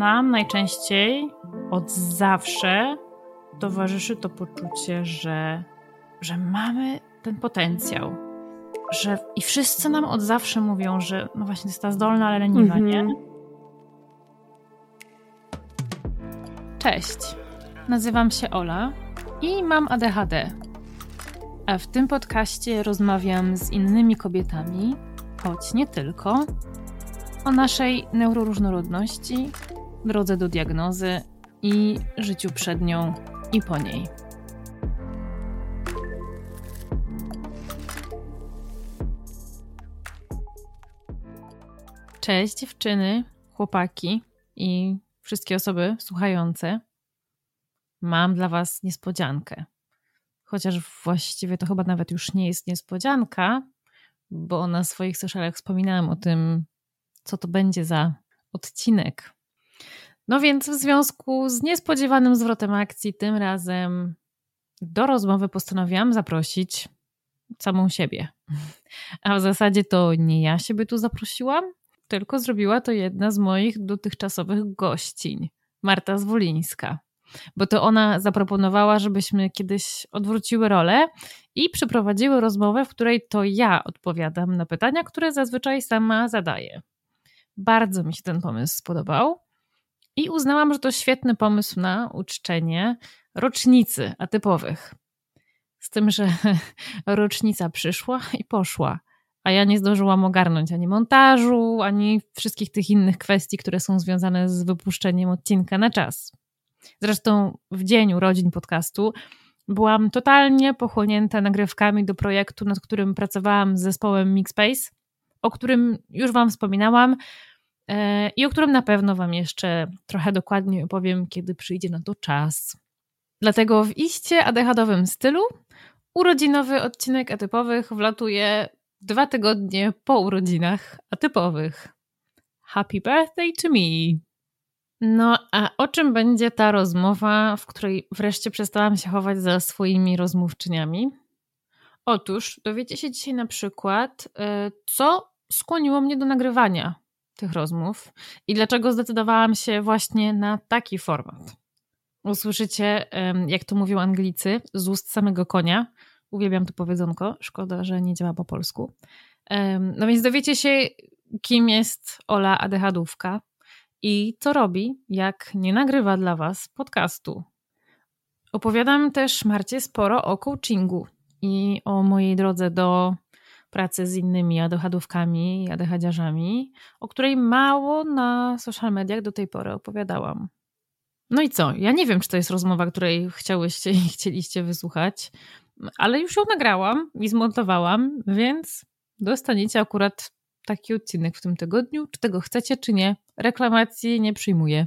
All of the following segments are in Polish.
nam najczęściej od zawsze towarzyszy to poczucie, że, że mamy ten potencjał. Że, I wszyscy nam od zawsze mówią, że no właśnie jest ta zdolna, ale leniwa, nie? Cześć, nazywam się Ola i mam ADHD. A w tym podcaście rozmawiam z innymi kobietami, choć nie tylko, o naszej neuroróżnorodności, drodze do diagnozy i życiu przed nią i po niej. Cześć dziewczyny, chłopaki i wszystkie osoby słuchające. Mam dla Was niespodziankę. Chociaż właściwie to chyba nawet już nie jest niespodzianka, bo na swoich socialach wspominałam o tym, co to będzie za odcinek. No więc w związku z niespodziewanym zwrotem akcji, tym razem do rozmowy postanowiłam zaprosić samą siebie. A w zasadzie to nie ja siebie tu zaprosiłam, tylko zrobiła to jedna z moich dotychczasowych gościń, Marta Zwolińska. Bo to ona zaproponowała, żebyśmy kiedyś odwróciły rolę i przeprowadziły rozmowę, w której to ja odpowiadam na pytania, które zazwyczaj sama zadaję. Bardzo mi się ten pomysł spodobał i uznałam, że to świetny pomysł na uczczenie rocznicy atypowych. Z tym, że rocznica przyszła i poszła, a ja nie zdążyłam ogarnąć ani montażu, ani wszystkich tych innych kwestii, które są związane z wypuszczeniem odcinka na czas. Zresztą w dzień urodzin podcastu byłam totalnie pochłonięta nagrywkami do projektu, nad którym pracowałam z zespołem Mixpace, o którym już Wam wspominałam i o którym na pewno Wam jeszcze trochę dokładniej opowiem, kiedy przyjdzie na to czas. Dlatego w iście adechadowym stylu urodzinowy odcinek atypowych wlatuje dwa tygodnie po urodzinach atypowych. Happy birthday to me! No, a o czym będzie ta rozmowa, w której wreszcie przestałam się chować za swoimi rozmówczyniami? Otóż dowiecie się dzisiaj na przykład, y, co skłoniło mnie do nagrywania tych rozmów i dlaczego zdecydowałam się właśnie na taki format. Usłyszycie, jak to mówią Anglicy, z ust samego konia. Uwielbiam to powiedzonko, szkoda, że nie działa po polsku. No więc dowiecie się, kim jest Ola Adechadówka, i co robi, jak nie nagrywa dla Was podcastu. Opowiadam też Marcie sporo o coachingu i o mojej drodze do pracy z innymi adochadówkami adechadziarzami, o której mało na social mediach do tej pory opowiadałam. No i co? Ja nie wiem, czy to jest rozmowa, której chciałyście i chcieliście wysłuchać, ale już ją nagrałam i zmontowałam, więc dostaniecie akurat taki odcinek w tym tygodniu. Czy tego chcecie, czy nie? Reklamacji nie przyjmuję.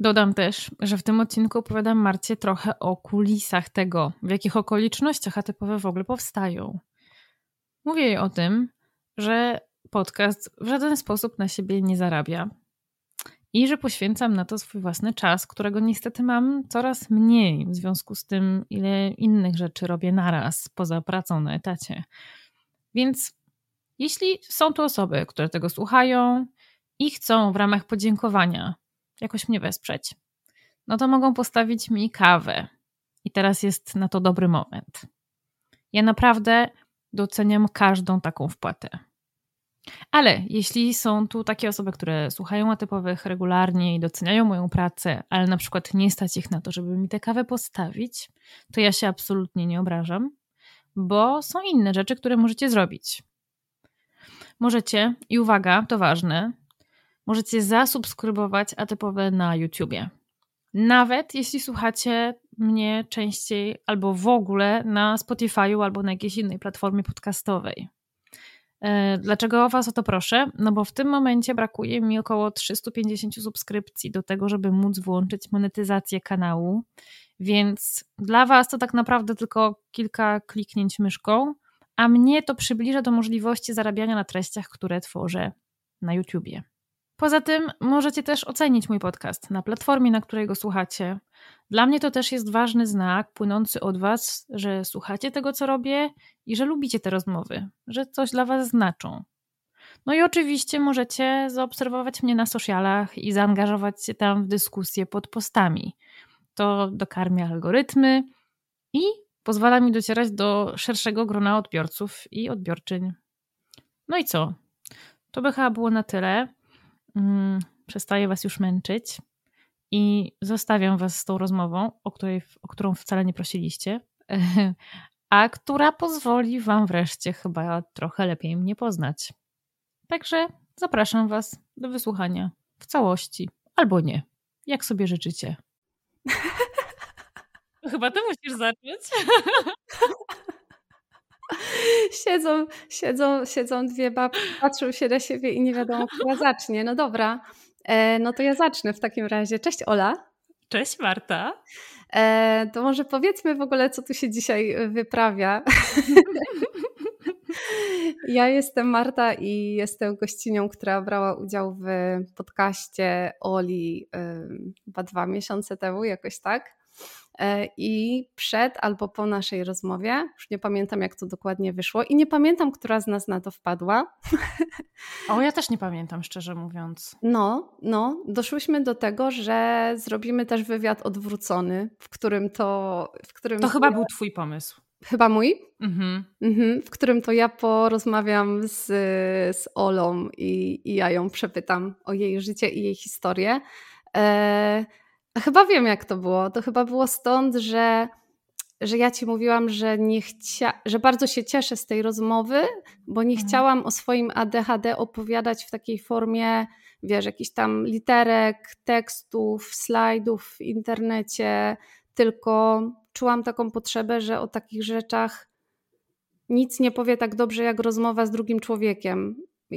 Dodam też, że w tym odcinku opowiadam Marcie trochę o kulisach tego, w jakich okolicznościach atypowe w ogóle powstają. Mówię jej o tym, że podcast w żaden sposób na siebie nie zarabia i że poświęcam na to swój własny czas, którego niestety mam coraz mniej w związku z tym, ile innych rzeczy robię naraz poza pracą na etacie. Więc jeśli są tu osoby, które tego słuchają i chcą w ramach podziękowania jakoś mnie wesprzeć, no to mogą postawić mi kawę. I teraz jest na to dobry moment. Ja naprawdę doceniam każdą taką wpłatę. Ale jeśli są tu takie osoby, które słuchają atypowych regularnie i doceniają moją pracę, ale na przykład nie stać ich na to, żeby mi tę kawę postawić, to ja się absolutnie nie obrażam, bo są inne rzeczy, które możecie zrobić możecie, i uwaga, to ważne, możecie zasubskrybować atypowe na YouTubie. Nawet jeśli słuchacie mnie częściej albo w ogóle na Spotify'u albo na jakiejś innej platformie podcastowej. E, dlaczego Was o to proszę? No bo w tym momencie brakuje mi około 350 subskrypcji do tego, żeby móc włączyć monetyzację kanału. Więc dla Was to tak naprawdę tylko kilka kliknięć myszką a mnie to przybliża do możliwości zarabiania na treściach, które tworzę na YouTubie. Poza tym możecie też ocenić mój podcast na platformie, na której go słuchacie. Dla mnie to też jest ważny znak płynący od Was, że słuchacie tego, co robię i że lubicie te rozmowy, że coś dla Was znaczą. No i oczywiście możecie zaobserwować mnie na socialach i zaangażować się tam w dyskusję pod postami. To dokarmia algorytmy i pozwala mi docierać do szerszego grona odbiorców i odbiorczyń. No i co? To by chyba było na tyle. Mm, przestaję Was już męczyć i zostawiam Was z tą rozmową, o, której, o którą wcale nie prosiliście, a która pozwoli Wam wreszcie chyba trochę lepiej mnie poznać. Także zapraszam Was do wysłuchania w całości, albo nie, jak sobie życzycie. Chyba ty musisz zacząć. Siedzą, siedzą, siedzą dwie babki, patrzą się na siebie i nie wiadomo, która zacznie. No dobra, e, no to ja zacznę w takim razie. Cześć Ola. Cześć Marta. E, to może powiedzmy w ogóle, co tu się dzisiaj wyprawia. Ja jestem Marta i jestem gościnią, która brała udział w podcaście Oli chyba dwa miesiące temu, jakoś tak. E, I przed albo po naszej rozmowie, już nie pamiętam jak to dokładnie wyszło i nie pamiętam, która z nas na to wpadła. O, ja też nie pamiętam, szczerze mówiąc. No, no, doszłyśmy do tego, że zrobimy też wywiad odwrócony, w którym to. W którym to chyba był Twój pomysł. Chyba mój? Mhm. Mhm, w którym to ja porozmawiam z, z Olą i, i ja ją przepytam o jej życie i jej historię. E, chyba wiem, jak to było. To chyba było stąd, że, że ja ci mówiłam, że, nie chcia, że bardzo się cieszę z tej rozmowy, bo nie mhm. chciałam o swoim ADHD opowiadać w takiej formie, wiesz, jakichś tam literek, tekstów, slajdów w internecie, tylko czułam taką potrzebę, że o takich rzeczach nic nie powie tak dobrze jak rozmowa z drugim człowiekiem.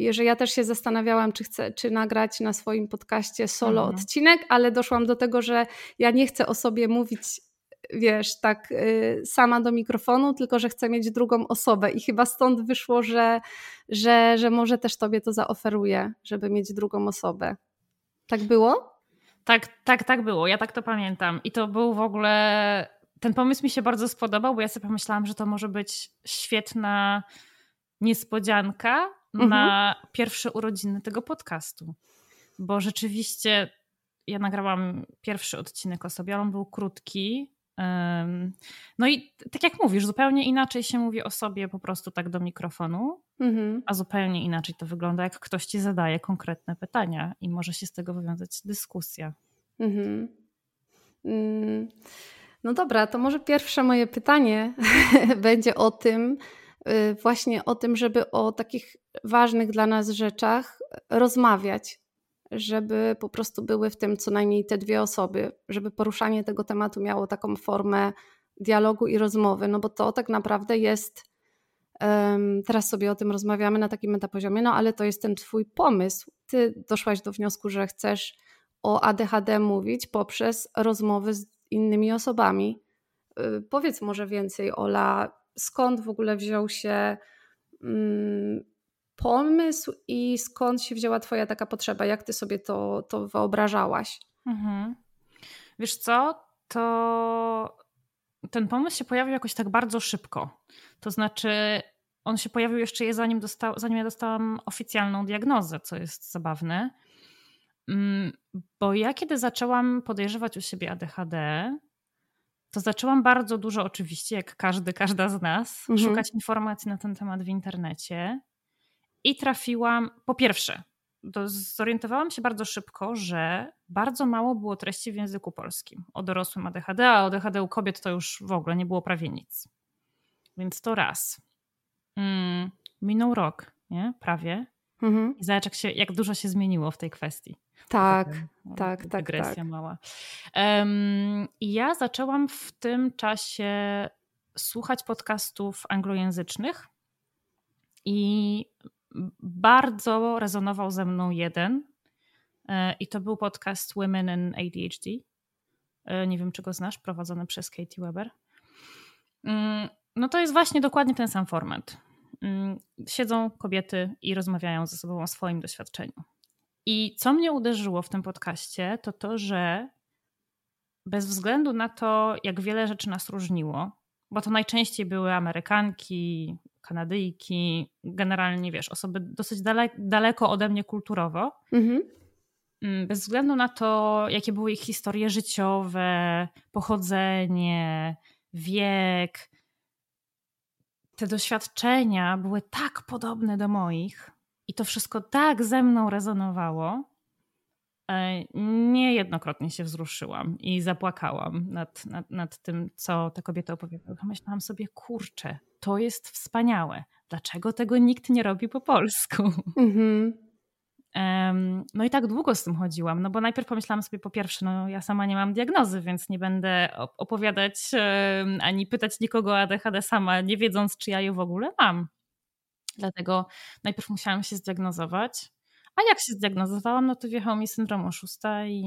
Że ja też się zastanawiałam, czy chcę, czy nagrać na swoim podcaście solo mhm. odcinek, ale doszłam do tego, że ja nie chcę o sobie mówić, wiesz, tak y, sama do mikrofonu, tylko że chcę mieć drugą osobę. I chyba stąd wyszło, że, że, że może też tobie to zaoferuję, żeby mieć drugą osobę. Tak było? Tak, tak, tak było. Ja tak to pamiętam. I to był w ogóle. Ten pomysł mi się bardzo spodobał, bo ja sobie pomyślałam, że to może być świetna niespodzianka mhm. na pierwsze urodziny tego podcastu. Bo rzeczywiście ja nagrałam pierwszy odcinek o sobie, ale on był krótki. No i tak jak mówisz, zupełnie inaczej się mówi o sobie po prostu tak do mikrofonu, mhm. a zupełnie inaczej to wygląda, jak ktoś ci zadaje konkretne pytania i może się z tego wywiązać dyskusja. Mhm. Mm. No dobra, to może pierwsze moje pytanie będzie o tym, właśnie o tym, żeby o takich ważnych dla nas rzeczach rozmawiać, żeby po prostu były w tym co najmniej te dwie osoby, żeby poruszanie tego tematu miało taką formę dialogu i rozmowy, no bo to tak naprawdę jest. Teraz sobie o tym rozmawiamy na takim metapoziomie, no ale to jest ten Twój pomysł. Ty doszłaś do wniosku, że chcesz o ADHD mówić poprzez rozmowy z innymi osobami. Y, powiedz może więcej, Ola, skąd w ogóle wziął się mm, pomysł i skąd się wzięła Twoja taka potrzeba? Jak Ty sobie to, to wyobrażałaś? Mhm. Wiesz co, to ten pomysł się pojawił jakoś tak bardzo szybko. To znaczy, on się pojawił jeszcze zanim, dostał, zanim ja dostałam oficjalną diagnozę, co jest zabawne. Mm, bo ja kiedy zaczęłam podejrzewać u siebie ADHD, to zaczęłam bardzo dużo, oczywiście, jak każdy, każda z nas, mhm. szukać informacji na ten temat w internecie. I trafiłam, po pierwsze, zorientowałam się bardzo szybko, że bardzo mało było treści w języku polskim o dorosłym ADHD, a o ADHD u kobiet to już w ogóle nie było prawie nic. Więc to raz. Mm, minął rok, nie? Prawie. Mhm. I zobacz, jak, się, jak dużo się zmieniło w tej kwestii. Tak, tak, tak, tak. Dygresja tak. mała. Um, ja zaczęłam w tym czasie słuchać podcastów anglojęzycznych i bardzo rezonował ze mną jeden e, i to był podcast Women in ADHD. E, nie wiem, czy go znasz, prowadzony przez Katie Weber. Mm, no to jest właśnie dokładnie ten sam format. Mm, siedzą kobiety i rozmawiają ze sobą o swoim doświadczeniu. I co mnie uderzyło w tym podcaście, to to, że bez względu na to, jak wiele rzeczy nas różniło, bo to najczęściej były Amerykanki, Kanadyjki, generalnie wiesz, osoby dosyć daleko, daleko ode mnie kulturowo. Mhm. Mm, bez względu na to, jakie były ich historie życiowe, pochodzenie, wiek, te doświadczenia były tak podobne do moich i to wszystko tak ze mną rezonowało. E, niejednokrotnie się wzruszyłam i zapłakałam nad, nad, nad tym, co te kobiety opowiadały. Myślałam sobie, kurczę, to jest wspaniałe. Dlaczego tego nikt nie robi po polsku? Mhm. No i tak długo z tym chodziłam, no bo najpierw pomyślałam sobie po pierwsze, no ja sama nie mam diagnozy, więc nie będę opowiadać ani pytać nikogo o ADHD sama, nie wiedząc, czy ja ją w ogóle mam. Dlatego najpierw musiałam się zdiagnozować, a jak się zdiagnozowałam, no to wjechał mi syndrom oszusta i,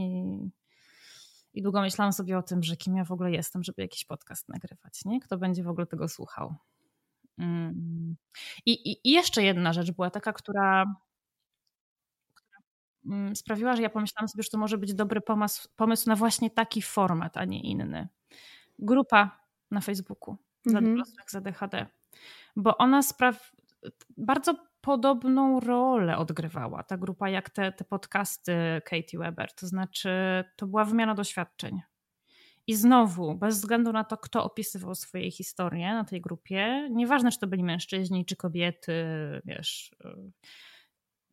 i długo myślałam sobie o tym, że kim ja w ogóle jestem, żeby jakiś podcast nagrywać, nie? Kto będzie w ogóle tego słuchał. Mm. I, i, I jeszcze jedna rzecz była taka, która sprawiła, że ja pomyślałam sobie, że to może być dobry pomysł, pomysł na właśnie taki format, a nie inny. Grupa na Facebooku dla mhm. dorosłych z ADHD, bo ona spraw- bardzo podobną rolę odgrywała ta grupa, jak te, te podcasty Katie Weber. To znaczy, to była wymiana doświadczeń. I znowu, bez względu na to, kto opisywał swoje historie na tej grupie, nieważne, czy to byli mężczyźni, czy kobiety, wiesz, y,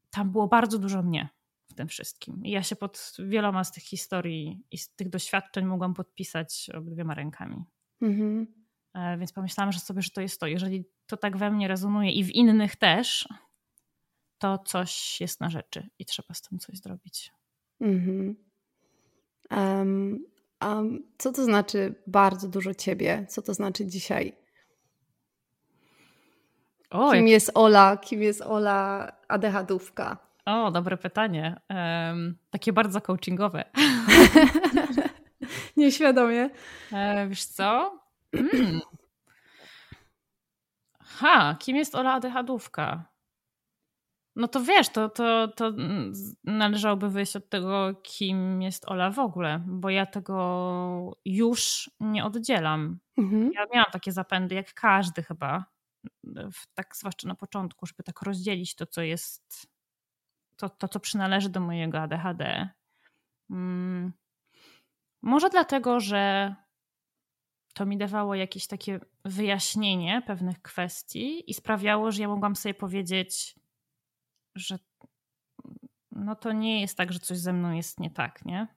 tam było bardzo dużo mnie w tym wszystkim. I ja się pod wieloma z tych historii i z tych doświadczeń mogłam podpisać obydwiema rękami. Mhm. E, więc pomyślałam, że sobie, że to jest to. Jeżeli to tak we mnie rezonuje i w innych też, to coś jest na rzeczy i trzeba z tym coś zrobić. Mhm. Um, um, co to znaczy bardzo dużo ciebie? Co to znaczy dzisiaj? O, kim jak... jest Ola? Kim jest Ola ADHD-ówka? O, dobre pytanie. Um, takie bardzo coachingowe. Nieświadomie. E, wiesz co? ha, kim jest Ola Adychadówka? No to wiesz, to, to, to należałoby wyjść od tego, kim jest Ola w ogóle, bo ja tego już nie oddzielam. Mhm. Ja miałam takie zapędy, jak każdy chyba, tak zwłaszcza na początku, żeby tak rozdzielić to, co jest to, to co przynależy do mojego ADHD. Hmm. Może dlatego, że to mi dawało jakieś takie wyjaśnienie pewnych kwestii i sprawiało, że ja mogłam sobie powiedzieć, że no to nie jest tak, że coś ze mną jest nie tak, nie?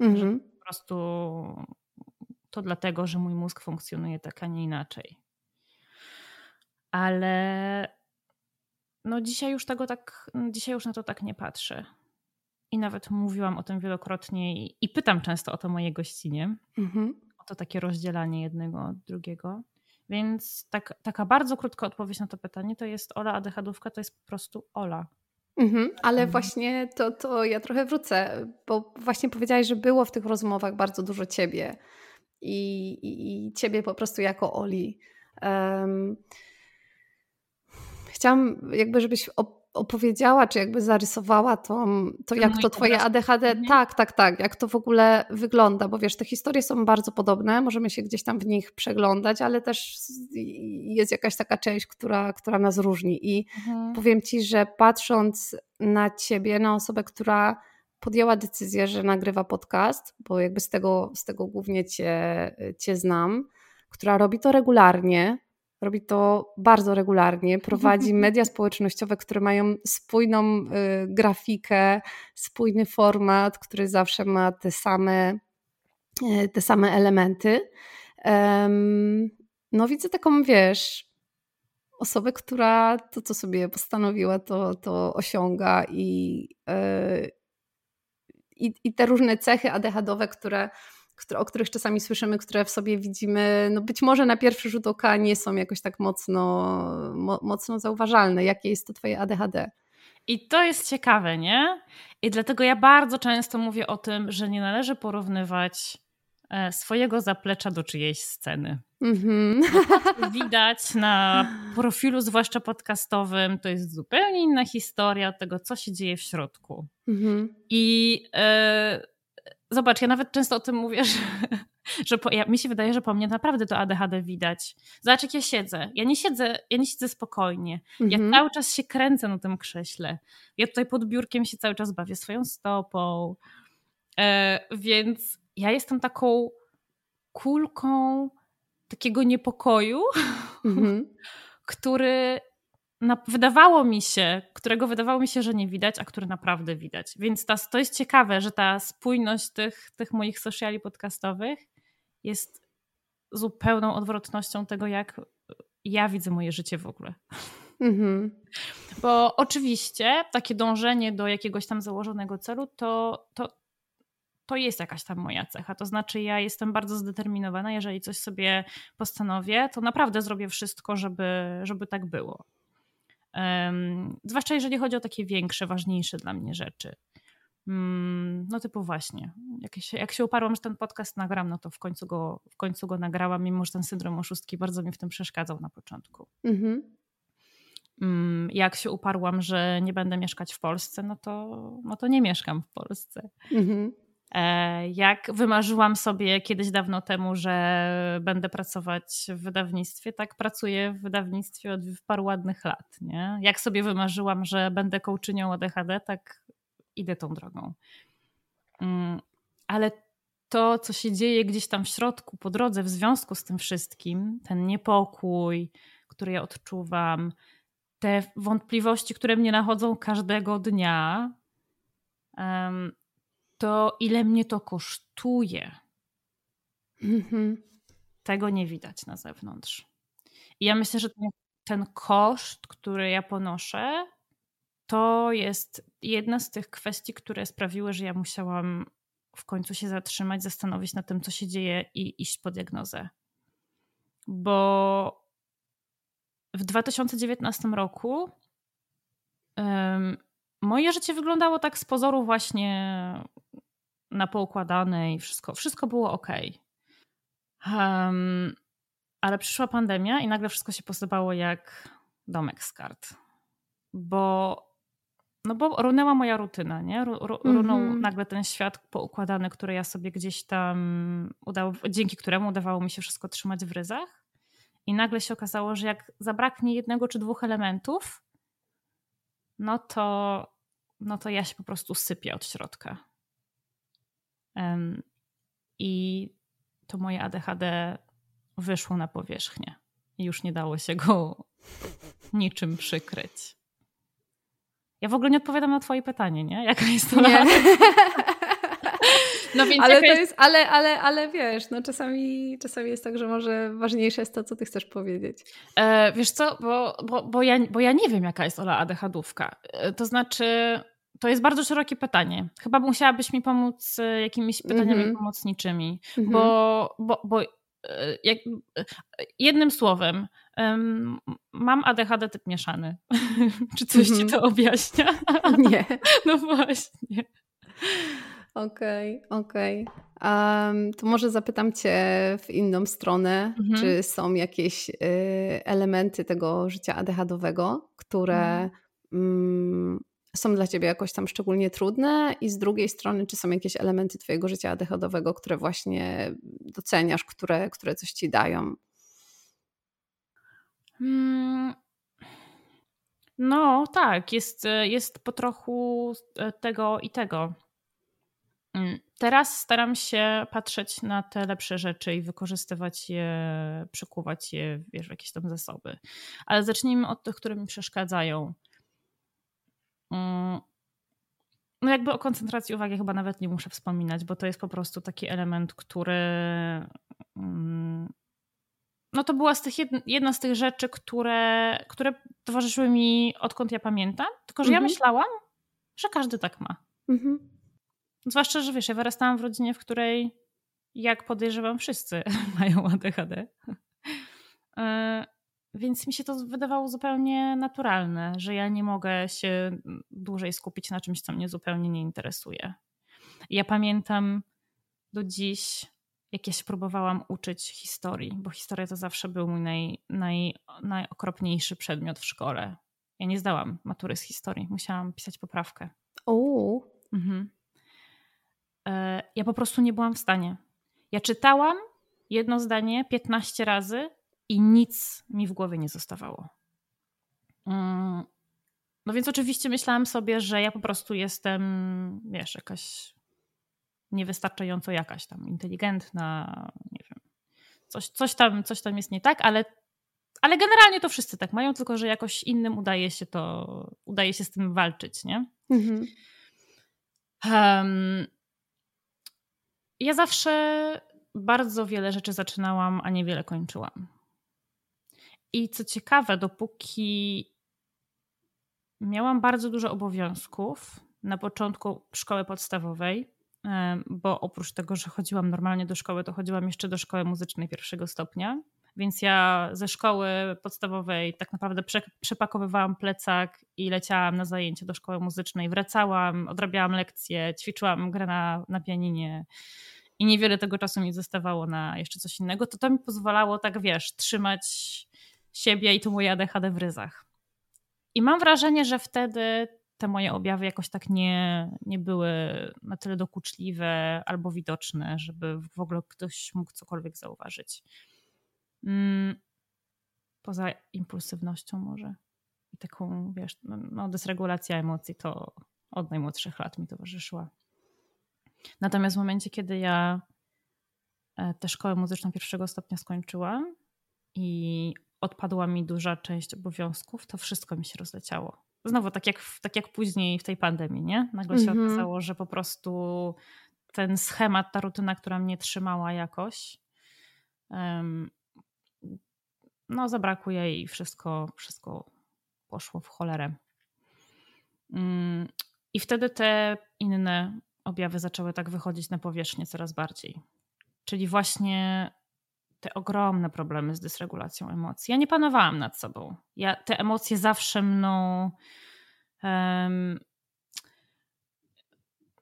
Mhm. po prostu to dlatego, że mój mózg funkcjonuje tak, a nie inaczej. Ale no dzisiaj już tego tak, dzisiaj już na to tak nie patrzę. I nawet mówiłam o tym wielokrotnie i, i pytam często o to moje gościnie. Mhm. O to takie rozdzielanie jednego od drugiego. Więc tak, taka bardzo krótka odpowiedź na to pytanie to jest Ola ADHD-ówka, to jest po prostu Ola. Mhm, ale mhm. właśnie to, to ja trochę wrócę, bo właśnie powiedziałaś, że było w tych rozmowach bardzo dużo ciebie i, i, i ciebie po prostu jako Oli. Um, chciałam jakby, żebyś opowiedziała, czy jakby zarysowała to, to jak to twoje ADHD, mhm. tak, tak, tak, jak to w ogóle wygląda, bo wiesz, te historie są bardzo podobne, możemy się gdzieś tam w nich przeglądać, ale też jest jakaś taka część, która, która nas różni i mhm. powiem ci, że patrząc na ciebie, na osobę, która podjęła decyzję, że nagrywa podcast, bo jakby z tego, z tego głównie cię, cię znam, która robi to regularnie, Robi to bardzo regularnie, prowadzi media społecznościowe, które mają spójną y, grafikę, spójny format, który zawsze ma te same, y, te same elementy. No widzę taką, wiesz, osobę, która to, co sobie postanowiła, to, to osiąga i, y, i, i te różne cechy ADHD-owe, które, o których czasami słyszymy, które w sobie widzimy, no być może na pierwszy rzut oka nie są jakoś tak mocno, mo, mocno zauważalne. Jakie jest to twoje ADHD? I to jest ciekawe, nie? I dlatego ja bardzo często mówię o tym, że nie należy porównywać e, swojego zaplecza do czyjejś sceny. Mm-hmm. Widać na profilu, zwłaszcza podcastowym, to jest zupełnie inna historia tego, co się dzieje w środku. Mm-hmm. I e, zobacz, ja nawet często o tym mówię, że, że po, ja, mi się wydaje, że po mnie naprawdę to ADHD widać. Zobacz, jak ja siedzę. Ja nie siedzę, ja nie siedzę spokojnie. Mhm. Ja cały czas się kręcę na tym krześle. Ja tutaj pod biurkiem się cały czas bawię swoją stopą. E, więc ja jestem taką kulką takiego niepokoju, mhm. który na, wydawało mi się, którego wydawało mi się, że nie widać, a który naprawdę widać. Więc ta, to jest ciekawe, że ta spójność tych, tych moich sociali podcastowych jest zupełną odwrotnością tego, jak ja widzę moje życie w ogóle. Mhm. Bo oczywiście takie dążenie do jakiegoś tam założonego celu to, to, to jest jakaś tam moja cecha. To znaczy, ja jestem bardzo zdeterminowana. Jeżeli coś sobie postanowię, to naprawdę zrobię wszystko, żeby, żeby tak było. Um, zwłaszcza jeżeli chodzi o takie większe, ważniejsze dla mnie rzeczy. Um, no typu właśnie, jak się, jak się uparłam, że ten podcast nagram, no to w końcu go, w końcu go nagrałam, mimo że ten syndrom oszustki bardzo mi w tym przeszkadzał na początku. Mhm. Um, jak się uparłam, że nie będę mieszkać w Polsce, no to, no to nie mieszkam w Polsce. Mhm. E, jak wymarzyłam sobie kiedyś dawno temu, że będę pracować w wydawnictwie, tak pracuję w wydawnictwie od paru ładnych lat. Nie? Jak sobie wymarzyłam, że będę coachinią ADHD, tak idę tą drogą. Mm, ale to, co się dzieje gdzieś tam w środku, po drodze, w związku z tym wszystkim, ten niepokój, który ja odczuwam, te wątpliwości, które mnie nachodzą każdego dnia, to ile mnie to kosztuje. Mhm. Tego nie widać na zewnątrz. I ja myślę, że ten, ten koszt, który ja ponoszę, to jest jedna z tych kwestii, które sprawiły, że ja musiałam w końcu się zatrzymać, zastanowić nad tym, co się dzieje i iść po diagnozę. Bo w 2019 roku um, moje życie wyglądało tak z pozoru właśnie na poukładane i wszystko, wszystko było ok. Um, ale przyszła pandemia i nagle wszystko się posypało jak domek z kart. Bo no bo runęła moja rutyna, nie? runął mm -hmm. nagle ten świat poukładany, który ja sobie gdzieś tam udało, dzięki któremu udawało mi się wszystko trzymać w ryzach. I nagle się okazało, że jak zabraknie jednego czy dwóch elementów, no to, no to ja się po prostu sypię od środka. I to moje ADHD wyszło na powierzchnię. I już nie dało się go niczym przykryć. Ja w ogóle nie odpowiadam na Twoje pytanie, nie? Jaka jest to nie. No więc ale to jest, ale, ale, ale wiesz, no czasami, czasami jest tak, że może ważniejsze jest to, co ty chcesz powiedzieć. E, wiesz co, bo, bo, bo, ja, bo ja nie wiem, jaka jest Ola ADHD-ówka. E, to znaczy, to jest bardzo szerokie pytanie. Chyba musiałabyś mi pomóc e, jakimiś pytaniami mm -hmm. pomocniczymi, mm -hmm. bo, bo, bo e, jak, jednym słowem, um, mam ADHD typ mieszany. Czy coś mm -hmm. ci mhm. to objaśnia? Nie. No właśnie. Okej, okay, okej. Okay. Um, to może zapytam Cię w inną stronę, mhm. czy są jakieś y, elementy tego życia ADHD-owego, które mhm. mm, są dla Ciebie jakoś tam szczególnie trudne i z drugiej strony, czy są jakieś elementy Twojego życia ADHD-owego, które właśnie doceniasz, które, które coś Ci dają? Hmm. No tak, jest, jest po trochu tego i tego. Mm, teraz staram się patrzeć na te lepsze rzeczy i wykorzystywać je, przekuwać je wiesz, w jakieś tam zasoby. Ale zacznijmy od tych, które mi przeszkadzają. Mm, no jakby o koncentracji uwagi chyba nawet nie muszę wspominać, bo to jest po prostu taki element, który mm, no to była z tych jedna z tych rzeczy, które, które towarzyszyły mi odkąd ja pamiętam, tylko że mhm. ja myślałam, że każdy tak ma. Mhm. Zwłaszcza, że wiesz, ja wyrastałam w rodzinie, w której jak podejrzewam wszyscy mają ADHD. Więc mi się to wydawało zupełnie naturalne, że ja nie mogę się dłużej skupić na czymś, co mnie zupełnie nie interesuje. Ja pamiętam do dziś, jak ja się próbowałam uczyć historii, bo historia to zawsze był mój naj, naj, najokropniejszy przedmiot w szkole. Ja nie zdałam matury z historii, musiałam pisać poprawkę. O. Mhm. E, ja po prostu nie byłam w stanie. Ja czytałam jedno zdanie 15 razy i nic mi w głowie nie zostawało. Mm, no więc oczywiście myślałam sobie, że ja po prostu jestem, wiesz, jakaś niewystarczająco jakaś tam inteligentna, nie wiem. Coś, coś, tam, coś tam jest nie tak, ale, ale generalnie to wszyscy tak mają, tylko że jakoś innym udaje się to, udaje się z tym walczyć, nie? Mhm. Um, ja zawsze bardzo wiele rzeczy zaczynałam, a niewiele kończyłam. I co ciekawe, dopóki miałam bardzo dużo obowiązków na początku szkoły podstawowej, bo oprócz tego, że chodziłam normalnie do szkoły, to chodziłam jeszcze do szkoły muzycznej pierwszego stopnia. Więc ja ze szkoły podstawowej tak naprawdę przepakowywałam plecak i leciałam na zajęcia do szkoły muzycznej. Wracałam, odrabiałam lekcje, ćwiczyłam grę na, na pianinie i niewiele tego czasu mi zostawało na jeszcze coś innego. To to mi pozwalało tak, wiesz, trzymać siebie i tu moje ADHD w ryzach. I mam wrażenie, że wtedy te moje objawy jakoś tak nie, nie były na tyle dokuczliwe albo widoczne, żeby w ogóle ktoś mógł cokolwiek zauważyć. Mm, poza impulsywnością może i taką, wiesz, no, no, dysregulacja emocji to od najmłodszych lat mi towarzyszyła. Natomiast w momencie, kiedy ja e, tę szkołę muzyczną pierwszego stopnia skończyłam i odpadła mi duża część obowiązków, to wszystko mi się rozleciało. Znowu, tak jak, tak jak później w tej pandemii, nie? Nagle się mm -hmm. okazało, że po prostu ten schemat, ta rutyna, która mnie trzymała jakoś, um, no zabrakło jej i wszystko, wszystko poszło w cholerę. Um, I wtedy te inne objawy zaczęły tak wychodzić na powierzchnię coraz bardziej. Czyli właśnie te ogromne problemy z dysregulacją emocji. Ja nie panowałam nad sobą. Ja, te emocje zawsze mną um,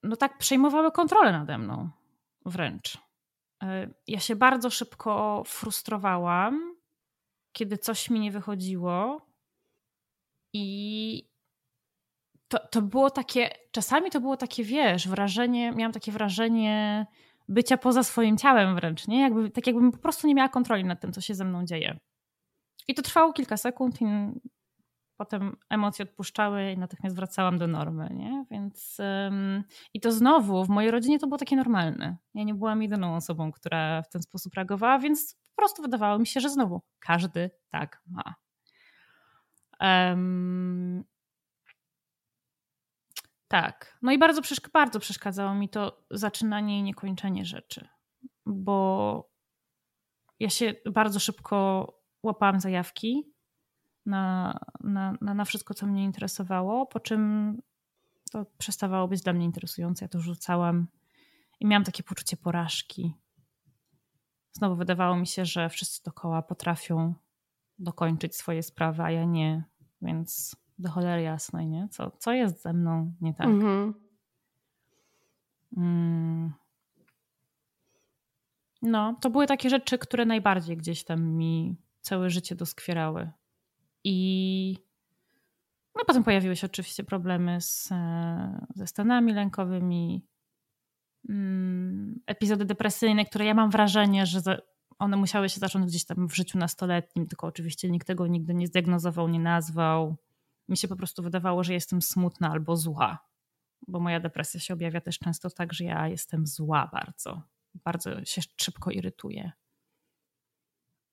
no tak przejmowały kontrolę nade mną wręcz. E, ja się bardzo szybko frustrowałam, kiedy coś mi nie wychodziło i to, to było takie, czasami to było takie, wiesz, wrażenie, miałam takie wrażenie, bycia poza swoim ciałem wręcz, nie? Jakby, tak jakbym po prostu nie miała kontroli nad tym, co się ze mną dzieje. I to trwało kilka sekund i potem emocje odpuszczały i natychmiast wracałam do normy, nie? Więc um, i to znowu w mojej rodzinie to było takie normalne. Ja nie byłam jedyną osobą, która w ten sposób reagowała, więc po prostu wydawało mi się, że znowu każdy tak ma. Tak. No i bardzo, bardzo przeszkadzało mi to zaczynanie i niekończenie rzeczy, bo ja się bardzo szybko łapałam zajawki na, na, na, na wszystko, co mnie interesowało, po czym to przestawało być dla mnie interesujące. Ja to rzucałam i miałam takie poczucie porażki. Znowu wydawało mi się, że wszyscy dookoła potrafią dokończyć swoje sprawy, a ja nie, więc do cholery jasnej, nie? Co, co jest ze mną nie tak? Mhm. Mm. No, to były takie rzeczy, które najbardziej gdzieś tam mi całe życie doskwierały. I no, potem pojawiły się oczywiście problemy z, e, ze stanami lękowymi, mm, epizody depresyjne, które ja mam wrażenie, że one musiały się zacząć gdzieś tam w życiu nastoletnim, tylko oczywiście nikt tego nigdy nie zdiagnozował, nie nazwał mi się po prostu wydawało, że jestem smutna albo zła. Bo moja depresja się objawia też często tak, że ja jestem zła bardzo. Bardzo się szybko irytuję.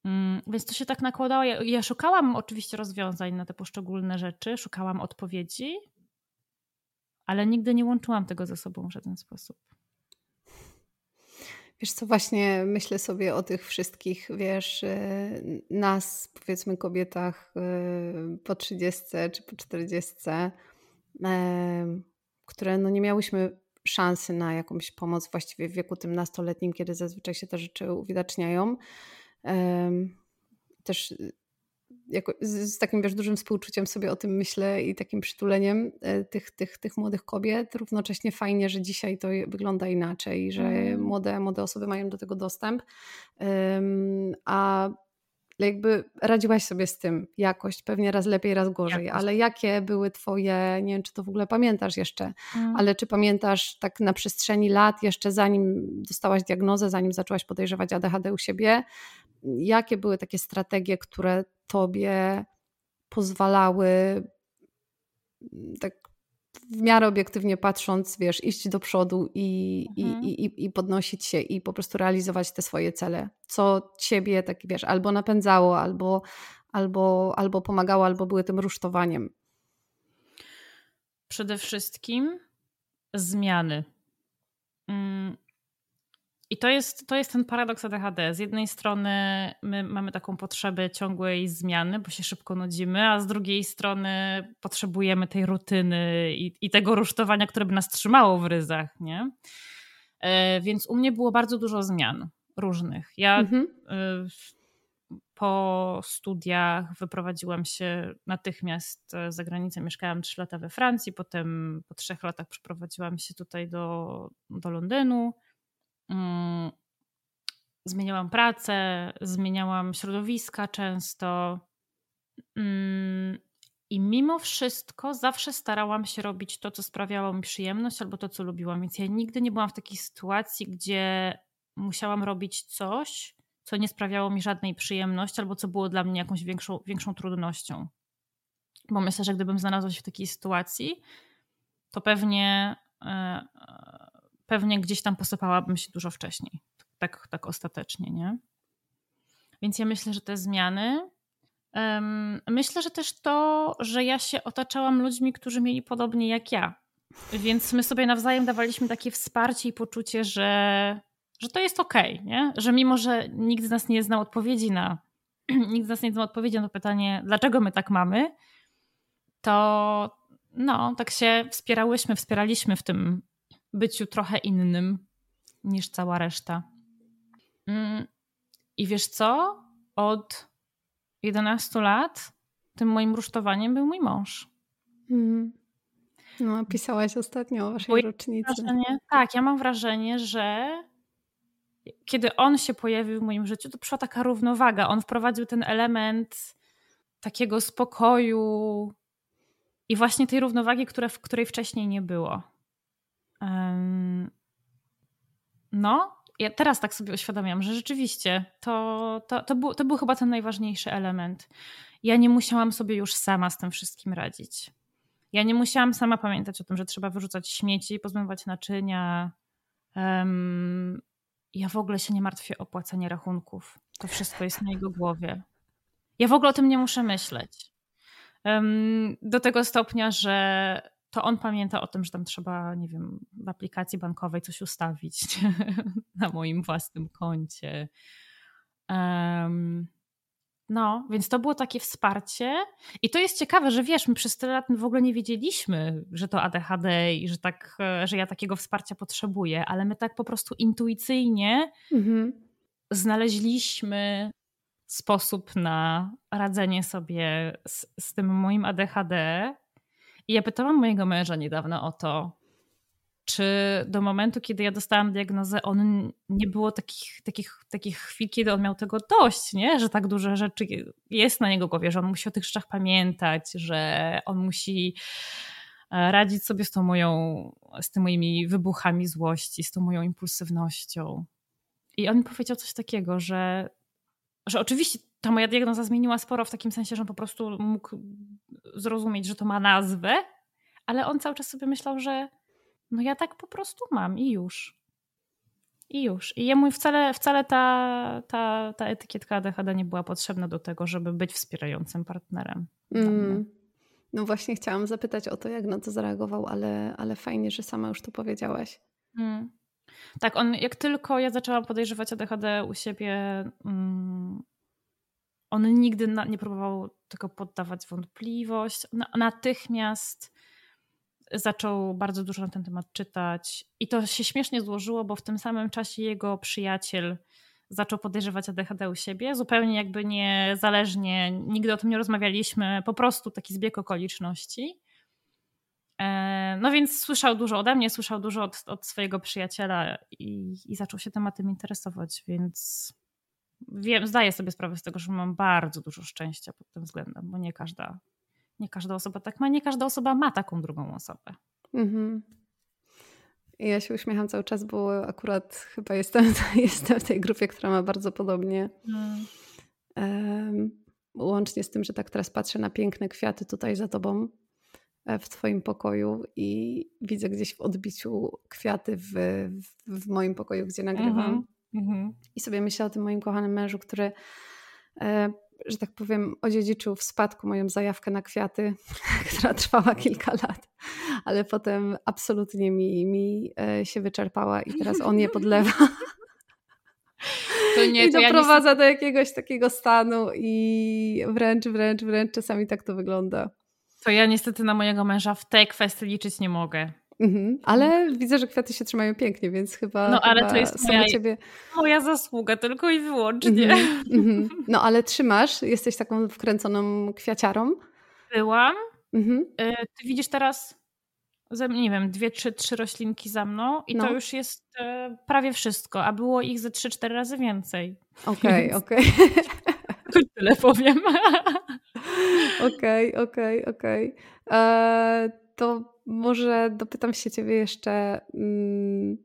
Mm, więc to się tak nakładało. Ja, ja szukałam oczywiście rozwiązań na te poszczególne rzeczy, szukałam odpowiedzi, ale nigdy nie łączyłam tego ze sobą w żaden sposób. Wiesz co, właśnie myślę sobie o tych wszystkich, wiesz, y, nas, powiedzmy kobietach y, po 30 czy po 40, które no nie miałyśmy szansy na jakąś pomoc właściwie w wieku tym nastoletnim, kiedy zazwyczaj się te rzeczy uwidaczniają. Też jako, z, z, takim wiesz, dużym współczuciem sobie o tym myślę i takim przytuleniem e, tych, tych, tych młodych kobiet. Równocześnie fajnie, że dzisiaj to wygląda inaczej, że mm. młode, młode osoby mają do tego dostęp. Um, a jakby radziłaś sobie z tym jakoś, pewnie raz lepiej, raz gorzej, jakoś. ale jakie były twoje, nie wiem czy to w ogóle pamiętasz jeszcze, mm. ale czy pamiętasz tak na przestrzeni lat, jeszcze zanim dostałaś diagnozę, zanim zaczęłaś podejrzewać ADHD u siebie, jakie były takie strategie, które tobie pozwalały tak w miarę obiektywnie patrząc, wiesz, iść do przodu i, mhm. i, i, i podnosić się i po prostu realizować te swoje cele. Co ciebie, tak wiesz, albo napędzało, albo, albo, albo pomagało, albo były tym rusztowaniem. Przede wszystkim zmiany. I to jest, to jest ten paradoks ADHD. Z jednej strony my mamy taką potrzebę ciągłej zmiany, bo się szybko nudzimy, a z drugiej strony potrzebujemy tej rutyny i, i tego rusztowania, które by nas trzymało w ryzach. Nie? E, więc u mnie było bardzo dużo zmian różnych. Ja mhm. e, po studiach wyprowadziłam się natychmiast za granicę. Mieszkałam 3 lata we Francji, potem po trzech latach przeprowadziłam się tutaj do, do Londynu. Mm, zmieniałam pracę, zmieniałam środowiska często. Mm, I mimo wszystko zawsze starałam się robić to, co sprawiało mi przyjemność, albo to, co lubiłam. Więc ja nigdy nie byłam w takiej sytuacji, gdzie musiałam robić coś, co nie sprawiało mi żadnej przyjemności, albo co było dla mnie jakąś większą, większą trudnością. Bo myślę, że gdybym znalazła się w takiej sytuacji, to pewnie e, pewnie gdzieś tam posypałabym się dużo wcześniej. Tak, tak ostatecznie, nie? Więc ja myślę, że te zmiany. Um, myślę, że też to, że ja się otaczałam ludźmi, którzy mieli podobnie jak ja. Więc my sobie nawzajem dawaliśmy takie wsparcie i poczucie, że, że to jest okej, okay, nie? Że mimo, że nikt z nas nie znał odpowiedzi na nikt z nas nie znał odpowiedzi na to pytanie, dlaczego my tak mamy, to no, tak się wspierałyśmy, wspieraliśmy w tym, byciu trochę innym niż cała reszta. Mm, I wiesz co? Od 11 lat tym moim rusztowaniem był mój mąż. Mm. No, pisałaś ostatnio o waszej rocznicy. Wrażenie, tak, ja mam wrażenie, że kiedy on się pojawił w moim życiu, to przyszła taka równowaga. On wprowadził ten element takiego spokoju i właśnie tej równowagi, które, w której wcześniej nie było. No, ja teraz tak sobie uświadamiam, że rzeczywiście to, to, to, był, to był chyba ten najważniejszy element. Ja nie musiałam sobie już sama z tym wszystkim radzić. Ja nie musiałam sama pamiętać o tym, że trzeba wyrzucać śmieci, pozmywać naczynia. Um, ja w ogóle się nie martwię o płacenie rachunków. To wszystko jest na jego głowie. Ja w ogóle o tym nie muszę myśleć. Um, do tego stopnia, że to on pamięta o tym, że tam trzeba, nie wiem, w aplikacji bankowej coś ustawić na moim własnym koncie. Um, no, więc to było takie wsparcie. I to jest ciekawe, że wiesz, my przez tyle lat w ogóle nie wiedzieliśmy, że to ADHD i że, tak, że ja takiego wsparcia potrzebuję, ale my tak po prostu intuicyjnie mhm. znaleźliśmy sposób na radzenie sobie z, z tym moim ADHD i ja pytałam mojego męża niedawno o to, czy do momentu, kiedy ja dostałam diagnozę, on nie było takich, takich, takich chwil, kiedy on miał tego dość, nie? że tak dużo rzeczy jest na jego głowie, że on musi o tych rzeczach pamiętać, że on musi e, radzić sobie z tą moją, z tymi moimi wybuchami złości, z tą moją impulsywnością. I on mi powiedział coś takiego, że, że oczywiście ta moja diagnoza zmieniła sporo w takim sensie, że on po prostu mógł zrozumieć, że to ma nazwę, ale on cały czas sobie myślał, że no ja tak po prostu mam i już. I już. I jemu wcale, wcale ta, ta, ta etykietka ADHD nie była potrzebna do tego, żeby być wspierającym partnerem. Mm. No właśnie chciałam zapytać o to, jak na to zareagował, ale, ale fajnie, że sama już to powiedziałaś. Mm. Tak, on jak tylko ja zaczęłam podejrzewać ADHD u siebie, mm, on nigdy na, nie próbował tego poddawać wątpliwość. natychmiast zaczął bardzo dużo na ten temat czytać. I to się śmiesznie złożyło, bo w tym samym czasie jego przyjaciel zaczął podejrzewać ADHD u siebie, zupełnie jakby niezależnie, nigdy o tym nie rozmawialiśmy, po prostu taki zbieg okoliczności. E, no więc słyszał dużo ode mnie, słyszał dużo od, od swojego przyjaciela i, i zaczął się tematem interesować, więc wiem, zdaję sobie sprawę z tego, że mam bardzo dużo szczęścia pod tym względem, bo nie każda, nie każda osoba tak ma, nie każda osoba ma taką drugą osobę. Mhm. Ja się uśmiecham cały czas, bo akurat chyba jestem, jestem w tej grupie, która ma bardzo podobnie. Mm. Um, łącznie z tym, że tak teraz patrzę na piękne kwiaty tutaj za tobą w twoim pokoju i widzę gdzieś w odbiciu kwiaty w, w, moim pokoju, gdzie nagrywam. Mm -hmm. I sobie myślę o tym moim kochanym mężu, który e, że tak powiem, odziedziczył w spadku moją zajawkę na kwiaty, która trwała kilka lat, ale potem absolutnie mi, mi e, się wyczerpała i teraz on je podlewa. To nie, I doprowadza ja nie... do jakiegoś takiego stanu i wręcz, wręcz, wręcz czasami tak to wygląda. To ja niestety na mojego męża w tej kwestii liczyć nie mogę. Mhm. Ale widzę, że kwiaty się trzymają pięknie, więc chyba. No, ale chyba to jest moja, ciebie... moja zasługa, tylko i wyłącznie. Mhm. Mhm. No, ale trzymasz, jesteś taką wkręconą kwiaciarą. Byłam. Mhm. E, ty widzisz teraz, nie wiem, dwie, trzy, trzy roślinki za mną i no. to już jest e, prawie wszystko, a było ich ze trzy, cztery razy więcej. Okej, okej. Tyle powiem. Okej, okej, okej. E, to może dopytam się ciebie jeszcze mm,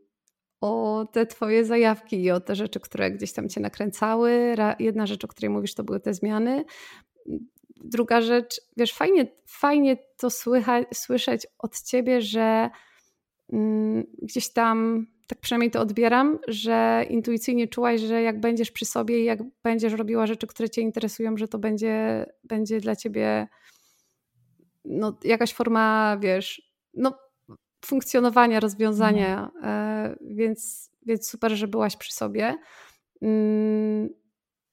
o te twoje zajawki i o te rzeczy, które gdzieś tam cię nakręcały. Jedna rzecz, o której mówisz, to były te zmiany. Druga rzecz, wiesz, fajnie, fajnie to słychać, słyszeć od ciebie, że mm, gdzieś tam, tak przynajmniej to odbieram, że intuicyjnie czułaś, że jak będziesz przy sobie i jak będziesz robiła rzeczy, które cię interesują, że to będzie, będzie dla ciebie no, jakaś forma, wiesz, no, funkcjonowania, rozwiązania, e, więc, więc super, że byłaś przy sobie. Mm,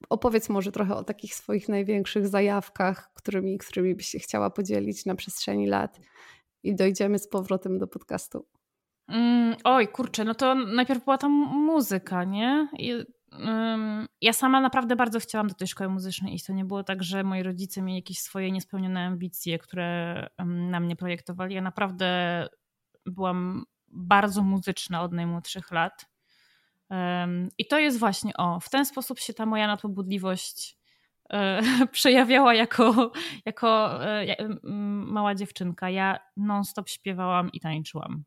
opowiedz może trochę o takich swoich największych zajawkach, którymi, którymi byś się chciała podzielić na przestrzeni lat i dojdziemy z powrotem do podcastu. Mm, oj, kurczę, no to najpierw była ta muzyka, nie? I, ja sama naprawdę bardzo chciałam do tej szkoły muzycznej iść. To nie było tak, że moi rodzice mieli jakieś swoje niespełnione ambicje, które na mnie projektowali. Ja naprawdę byłam bardzo muzyczna od najmłodszych lat. I to jest właśnie, o, w ten sposób się ta moja nadpobudliwość e, przejawiała jako, jako e, mała dziewczynka. Ja non-stop śpiewałam i tańczyłam.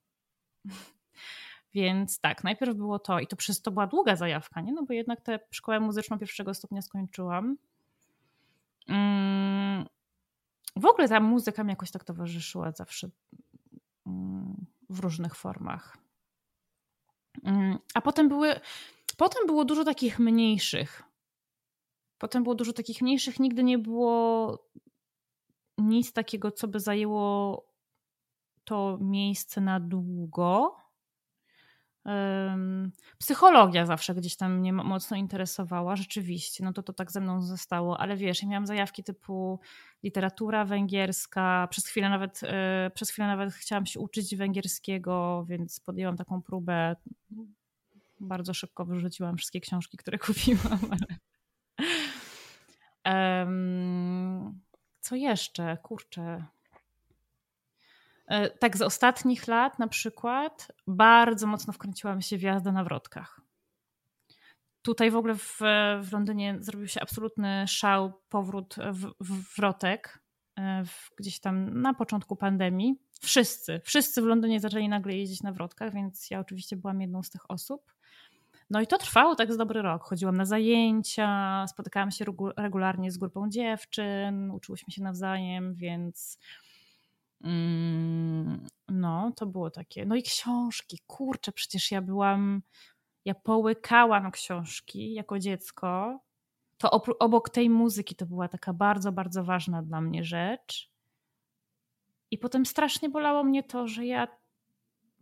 Więc tak, najpierw było to i to przez to była długa zajawka, nie? No bo jednak tę szkołę muzyczną pierwszego stopnia skończyłam. Mm, w ogóle ta muzyka mi jakoś tak towarzyszyła zawsze mm, w różnych formach. Mm, a potem były, potem było dużo takich mniejszych. Potem było dużo takich mniejszych, nigdy nie było nic takiego, co by zajęło to miejsce na długo. Psychologia zawsze gdzieś tam mnie mocno interesowała, rzeczywiście, no to to tak ze mną zostało, ale wiesz, ja miałam zajawki typu literatura węgierska, przez chwilę nawet, e, przez chwilę nawet chciałam się uczyć węgierskiego, więc podjęłam taką próbę. Bardzo szybko wyrzuciłam wszystkie książki, które kupiłam. Um, co jeszcze? Kurczę. E, tak z ostatnich lat na przykład bardzo mocno wkręciłam się w jazdę na wrotkach. Tutaj w ogóle w, w Londynie zrobił się absolutny szał, powrót w, w wrotek e, w, gdzieś tam na początku pandemii. Wszyscy, wszyscy w Londynie zaczęli nagle jeździć na wrotkach, więc ja oczywiście byłam jedną z tych osób. No i to trwało tak z dobry rok. Chodziłam na zajęcia, spotykałam się regularnie z grupą dziewczyn, uczyłyśmy się nawzajem, więc no, to było takie. No i książki, kurczę, przecież ja byłam, ja połykałam książki jako dziecko. To obok tej muzyki to była taka bardzo, bardzo ważna dla mnie rzecz. I potem strasznie bolało mnie to, że ja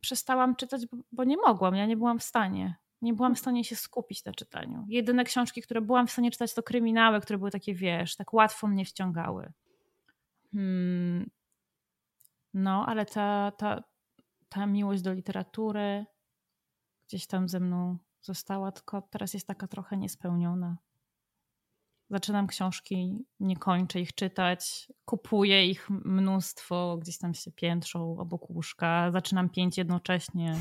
przestałam czytać, bo nie mogłam, ja nie byłam w stanie. Nie byłam w stanie się skupić na czytaniu. Jedyne książki, które byłam w stanie czytać, to kryminały, które były takie, wiesz, tak łatwo mnie wciągały. Hmm, no, ale ta, ta, ta miłość do literatury gdzieś tam ze mną została, tylko teraz jest taka trochę niespełniona. Zaczynam książki, nie kończę ich czytać, kupuję ich mnóstwo, gdzieś tam się piętrzą obok łóżka, zaczynam pięć jednocześnie.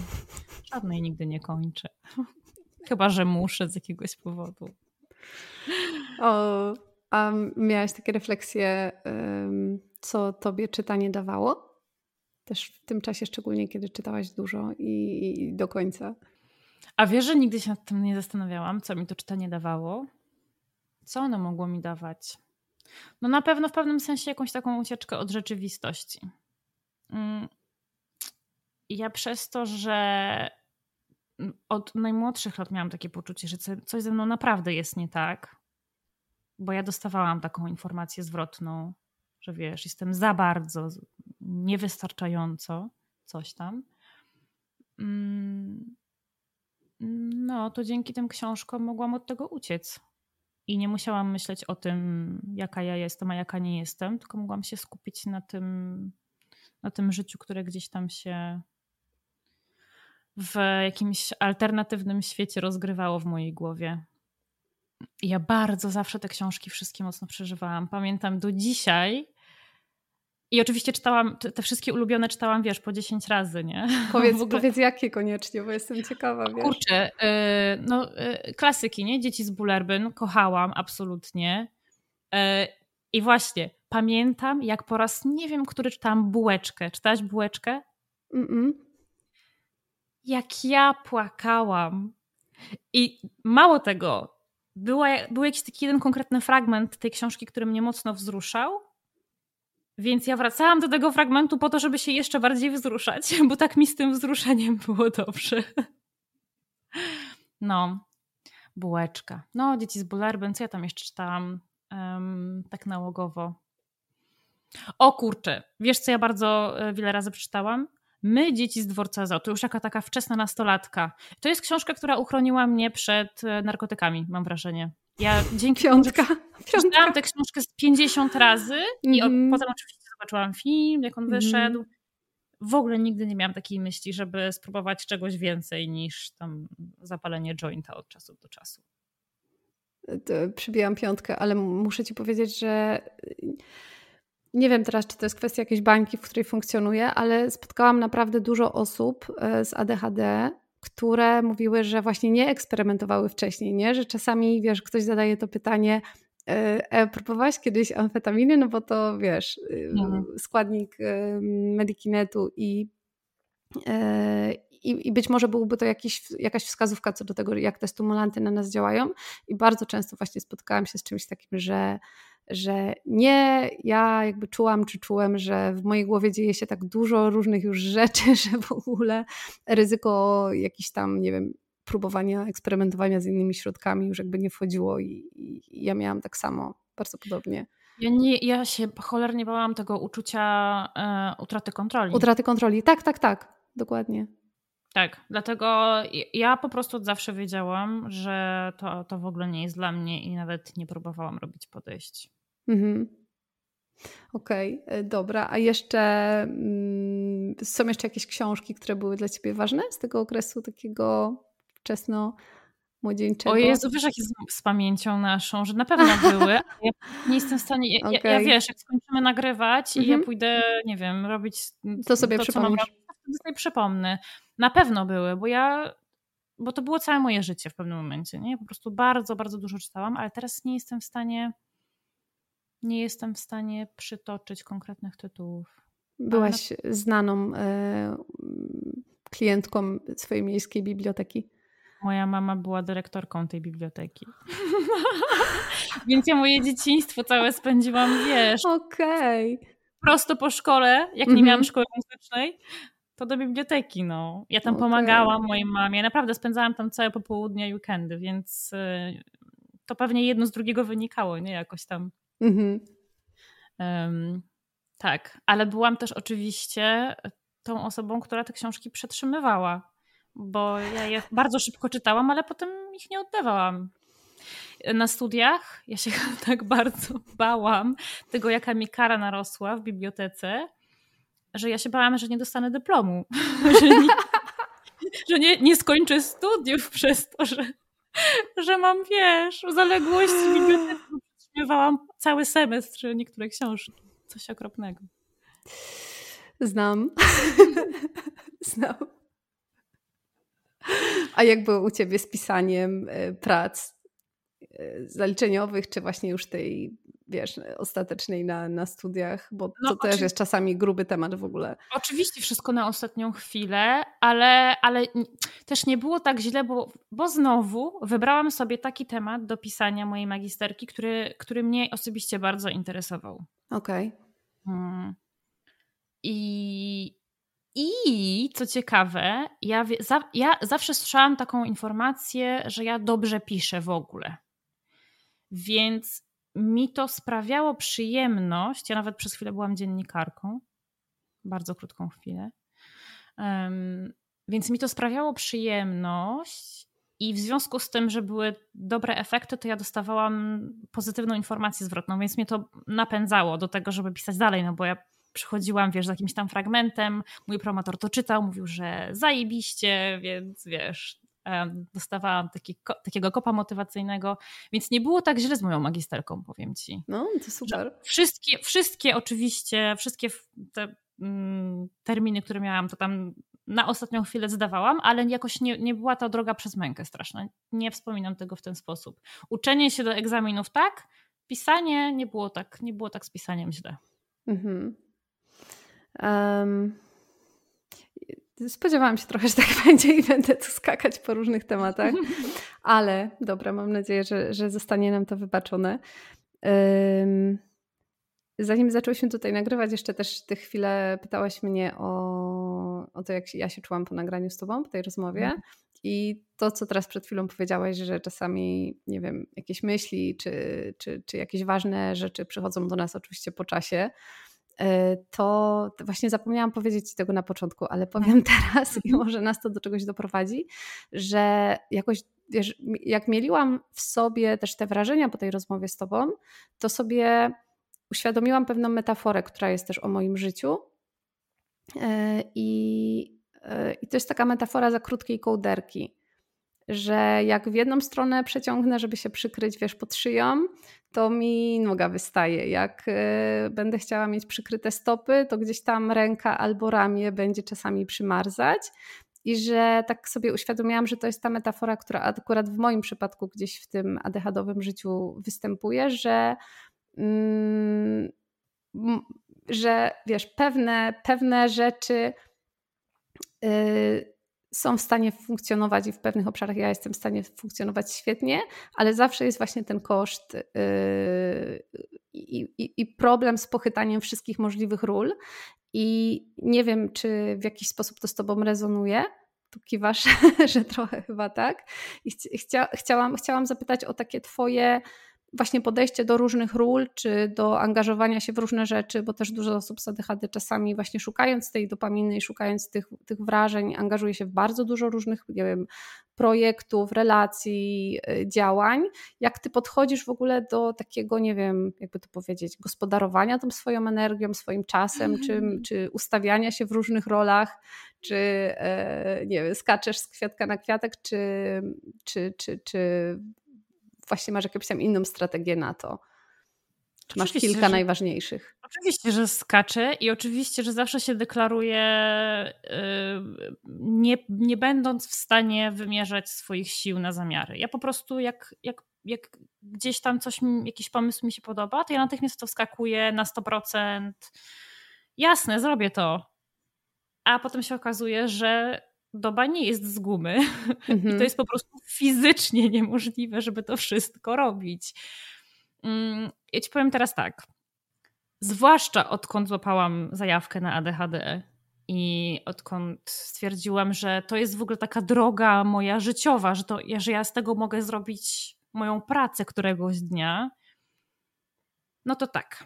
Żadnej nigdy nie kończę. Chyba, że muszę z jakiegoś powodu. O, a miałaś takie refleksje, co tobie czytanie dawało? Też w tym czasie, szczególnie kiedy czytałaś dużo i, i do końca. A wiesz, że nigdy się nad tym nie zastanawiałam, co mi to czytanie dawało? Co ono mogło mi dawać? No na pewno w pewnym sensie jakąś taką ucieczkę od rzeczywistości. Mm. Ja przez to, że od najmłodszych lat miałam takie poczucie, że coś ze mną naprawdę jest nie tak, bo ja dostawałam taką informację zwrotną, że wiesz, jestem za bardzo, niewystarczająco, coś tam. Mm. No, to dzięki tym książkom mogłam od tego uciec. I nie musiałam myśleć o tym, jaka ja jestem, a jaka nie jestem, tylko mogłam się skupić na tym, na tym życiu, które gdzieś tam się w jakimś alternatywnym świecie rozgrywało w mojej głowie. I ja bardzo zawsze te książki wszystkie mocno przeżywałam. Pamiętam do dzisiaj, i oczywiście czytałam, te wszystkie ulubione czytałam, wiesz, po 10 razy, nie? Powiedz, powiedz jakie koniecznie, bo jestem ciekawa, wiesz. Kurczę, yy, no yy, klasyki, nie? Dzieci z Bullerbyn, kochałam absolutnie. Yy, I właśnie, pamiętam, jak po raz nie wiem, który czytałam Bułeczkę. Czytałaś Bułeczkę? Mm, -mm. Jak ja płakałam. I mało tego, była, był jakiś taki jeden konkretny fragment tej książki, który mnie mocno wzruszał więc ja wracałam do tego fragmentu po to, żeby się jeszcze bardziej wzruszać, bo tak mi z tym wzruszeniem było dobrze. No, bułeczka. No, dzieci z Bullerben, co ja tam jeszcze czytałam um, tak nałogowo? O kurczę, wiesz co ja bardzo e, wiele razy przeczytałam? My, dzieci z dworca ZO, to już jaka taka wczesna nastolatka. To jest książka, która uchroniła mnie przed e, narkotykami, mam wrażenie. Ja dzięki Piątka. Przeczytałam tę książkę z 50 razy i mm. potem oczywiście zobaczyłam film, jak on mhm. wyszedł. Mm. W ogóle nigdy nie miałam takiej myśli, żeby spróbować czegoś więcej niż tam zapalenie jointa od czasu do czasu. Przybijam piątkę, ale muszę ci powiedzieć, że nie wiem teraz, czy to jest kwestia jakiejś bańki, w której funkcjonuję, ale spotkałam naprawdę dużo osób e, z ADHD, które mówiły, że właśnie nie eksperymentowały wcześniej, nie? że czasami, wiesz, ktoś zadaje to pytanie, e, próbowałaś kiedyś amfetaminy, no bo to wiesz, y, mhm. składnik medikinetu i, e, i, i, być może byłby to jakiś, jakaś wskazówka co do tego, jak te stymulanty na nas działają. I bardzo często właśnie spotkałam się z czymś takim, że że nie ja jakby czułam, czy czułem, że w mojej głowie dzieje się tak dużo różnych już rzeczy, że w ogóle ryzyko jakiś tam, nie wiem, próbowania, eksperymentowania z innymi środkami już jakby nie wchodziło i, i, ja miałam tak samo, bardzo podobnie. Ja, nie, ja się cholernie bałam tego uczucia e, utraty kontroli. Utraty kontroli, tak, tak, tak, dokładnie. Tak, dlatego ja po prostu od zawsze wiedziałam, że to, to w ogóle nie jest dla mnie i nawet nie próbowałam robić podejść. Mhm. Okej, okay, e, dobra. A jeszcze mm, są jeszcze jakieś książki, które były dla ciebie ważne z tego okresu takiego wczesno młodzieńczego? O Jezu, wiesz jak jest z pamięcią naszą, że na pewno były. Ja nie jestem w stanie, ja, okay. ja, wiesz, jak skończymy nagrywać i ja mhm. pójdę, nie wiem, robić to sobie to, przypomnisz. Co mam robić, to sobie przypomnę. Na pewno były, bo ja bo to było całe moje życie w pewnym momencie, nie? Po prostu bardzo, bardzo dużo czytałam, ale teraz nie jestem w stanie nie jestem w stanie przytoczyć konkretnych tytułów. Byłaś na... znaną e, klientką swojej miejskiej biblioteki. Moja mama była dyrektorką tej biblioteki. Więc ja moje dzieciństwo całe spędziłam, wiesz. Okej. Okay. Prosto po szkole, jak nie miałam mhm. szkoły muzycznej, to do biblioteki, no. Ja tam okay. pomagałam mojej mamie. Naprawdę spędzałam tam całe popołudnie i weekendy, więc y, to pewnie jedno z drugiego wynikało, nie? Jakoś tam. Um, tak, ale byłam też oczywiście tą osobą, która te książki przetrzymywała, bo ja je bardzo szybko czytałam, ale potem ich nie oddawałam. Na studiach ja się tak bardzo bałam tego, jaka mi kara narosła w bibliotece, że ja się bałam, że nie dostanę dyplomu, że, nie, że nie, nie skończę studiów przez to, że, że mam, wiesz, zaległości w bibliotece cały semestr niektóre książki. Coś okropnego. Znam. Znam. A jak było u ciebie z pisaniem e, prac? zaliczeniowych, czy właśnie już tej wiesz, ostatecznej na, na studiach, bo no, to też jest czasami gruby temat w ogóle. Oczywiście wszystko na ostatnią chwilę, ale, ale też nie było tak źle, bo, bo znowu wybrałam sobie taki temat do pisania mojej magisterki, który, który mnie osobiście bardzo interesował. Okej. Okay. Hmm. I, I co ciekawe, ja, za, ja zawsze słyszałam taką informację, że ja dobrze piszę w ogóle. Więc mi to sprawiało przyjemność. Ja nawet przez chwilę byłam dziennikarką, bardzo krótką chwilę. Um, więc mi to sprawiało przyjemność, i w związku z tym, że były dobre efekty, to ja dostawałam pozytywną informację zwrotną, więc mnie to napędzało do tego, żeby pisać dalej, no bo ja przychodziłam, wiesz, z jakimś tam fragmentem, mój promotor to czytał, mówił, że zajebiście, więc wiesz, dostawałam taki, takiego kopa motywacyjnego, więc nie było tak źle z moją magisterką, powiem ci. No, to super. Wszystkie, wszystkie oczywiście, wszystkie te mm, terminy, które miałam, to tam na ostatnią chwilę zdawałam, ale jakoś nie, nie była ta droga przez mękę straszna. Nie wspominam tego w ten sposób. Uczenie się do egzaminów tak, pisanie nie było tak, nie było tak z pisaniem źle. Mhm. Um, Spodziewałam się trochę, że tak będzie i będę tu skakać po różnych tematach, ale dobra, mam nadzieję, że, że zostanie nam to wybaczone. Um, zanim zaczęłyśmy tutaj nagrywać, jeszcze też ty chwilę pytałaś mnie o, o to, jak ja się czułam po nagraniu z tobą, po tej rozmowie. Mhm. I to, co teraz przed chwilą powiedziałaś, że czasami, nie wiem, jakieś myśli czy, czy, czy jakieś ważne rzeczy przychodzą do nas oczywiście po czasie. E, to właśnie zapomniałam powiedzieć Ci tego na początku, ale powiem teraz i może nas to do czegoś doprowadzi, że jakoś, wiesz, jak mieliłam w sobie też te wrażenia po tej rozmowie z Tobą, to sobie uświadomiłam pewną metaforę, która jest też o moim życiu. E, I, e, i to jest taka metafora za krótkiej kołderki że jak w jedną stronę przeciągnę, żeby się przykryć, wiesz, pod szyją, to mi noga wystaje. Jak y, będę chciała mieć przykryte stopy, to gdzieś tam ręka albo ramię będzie czasami przymarzać. I że tak sobie uświadomiłam, że to jest ta metafora, która akurat w moim przypadku gdzieś w tym adechadowym życiu występuje, że, mm, że wiesz, pewne, pewne rzeczy. Yy, są w stanie funkcjonować i w pewnych obszarach ja jestem w stanie funkcjonować świetnie, ale zawsze jest właśnie ten koszt yy, i, i, problem z pochytaniem wszystkich możliwych ról. I nie wiem, czy w jakiś sposób to z Tobą rezonuje. Tu kiwasz, że trochę chyba tak. I chcia, chciałam, chciałam zapytać o takie Twoje właśnie podejście do różnych ról, czy do angażowania się w różne rzeczy, bo też dużo osób z ADHD czasami właśnie szukając tej dopaminy i szukając tych, tych wrażeń, angażuje się w bardzo dużo różnych, nie wiem, projektów, relacji, y, działań. Jak ty podchodzisz w ogóle do takiego, nie wiem, jakby to powiedzieć, gospodarowania tą swoją energią, swoim czasem, czy, mm. czy ustawiania się w różnych rolach, czy e, nie wiem, skaczesz z kwiatka na kwiatek, czy, czy, czy, czy właśnie masz jakąś tam inną strategię na to? Czy masz oczywiście, kilka że, najważniejszych? Oczywiście, że skaczę i oczywiście, że zawsze się deklaruję, yy, nie, nie będąc w stanie wymierzać swoich sił na zamiary. Ja po prostu, jak, jak, jak gdzieś tam coś, jakiś pomysł mi się podoba, to ja natychmiast to wskakuję na 100%. Jasne, zrobię to. A potem się okazuje, że doba nie jest z gumy mm-hmm. i to mhm. jest po prostu fizycznie niemożliwe, żeby to wszystko robić. Mm, ja ci powiem teraz tak. Zwłaszcza odkąd złapałam zajawkę na ADHD i odkąd stwierdziłam, że to jest w ogóle taka droga moja życiowa, że, to, że ja z tego mogę zrobić moją pracę któregoś dnia, no to tak.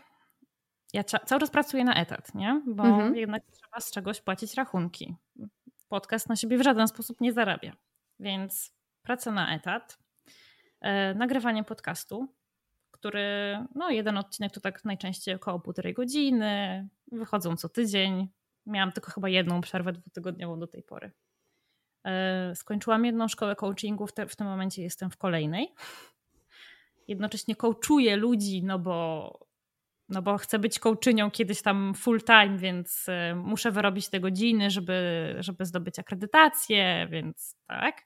Ja cały czas pracuję na etat, nie? Bo mm-hmm. jednak trzeba z czegoś płacić rachunki podcast na siebie w żaden sposób nie zarabia. Więc praca na etat, e, nagrywanie podcastu, który, no jeden odcinek to tak najczęściej około półtorej godziny, wychodzą co tydzień. Miałam tylko chyba jedną przerwę dwutygodniową do tej pory. E, skończyłam jedną szkołę coachingu, w, te, w tym momencie jestem w kolejnej. Jednocześnie coachuję ludzi, no bo no bo chcę być coachynią kiedyś tam full time, więc y, muszę wyrobić te godziny, żeby, żeby zdobyć akredytację, więc tak.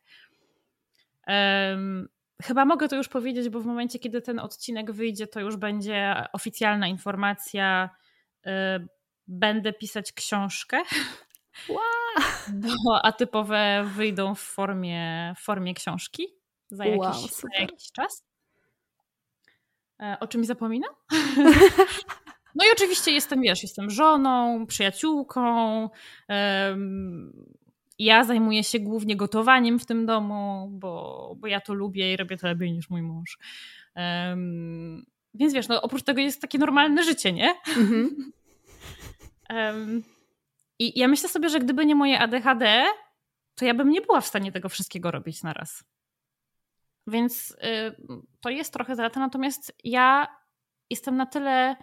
Um, chyba mogę to już powiedzieć, bo w momencie, kiedy ten odcinek wyjdzie, to już będzie oficjalna informacja. Y, będę pisać książkę. Wow. Bo atypowe wyjdą w formie, w formie książki za jakiś, wow, za jakiś czas. E, o czymś zapominam? No i oczywiście jestem, wiesz, jestem żoną, przyjaciółką. Ja zajmuję się głównie gotowaniem w tym domu, bo, bo ja to lubię i robię to lepiej niż mój mąż. Więc wiesz, no oprócz tego jest takie normalne życie, nie? Mhm. I ja myślę sobie, że gdyby nie moje ADHD, to ja bym nie była w stanie tego wszystkiego robić na raz. Więc y, to jest trochę zaleta, natomiast ja jestem na tyle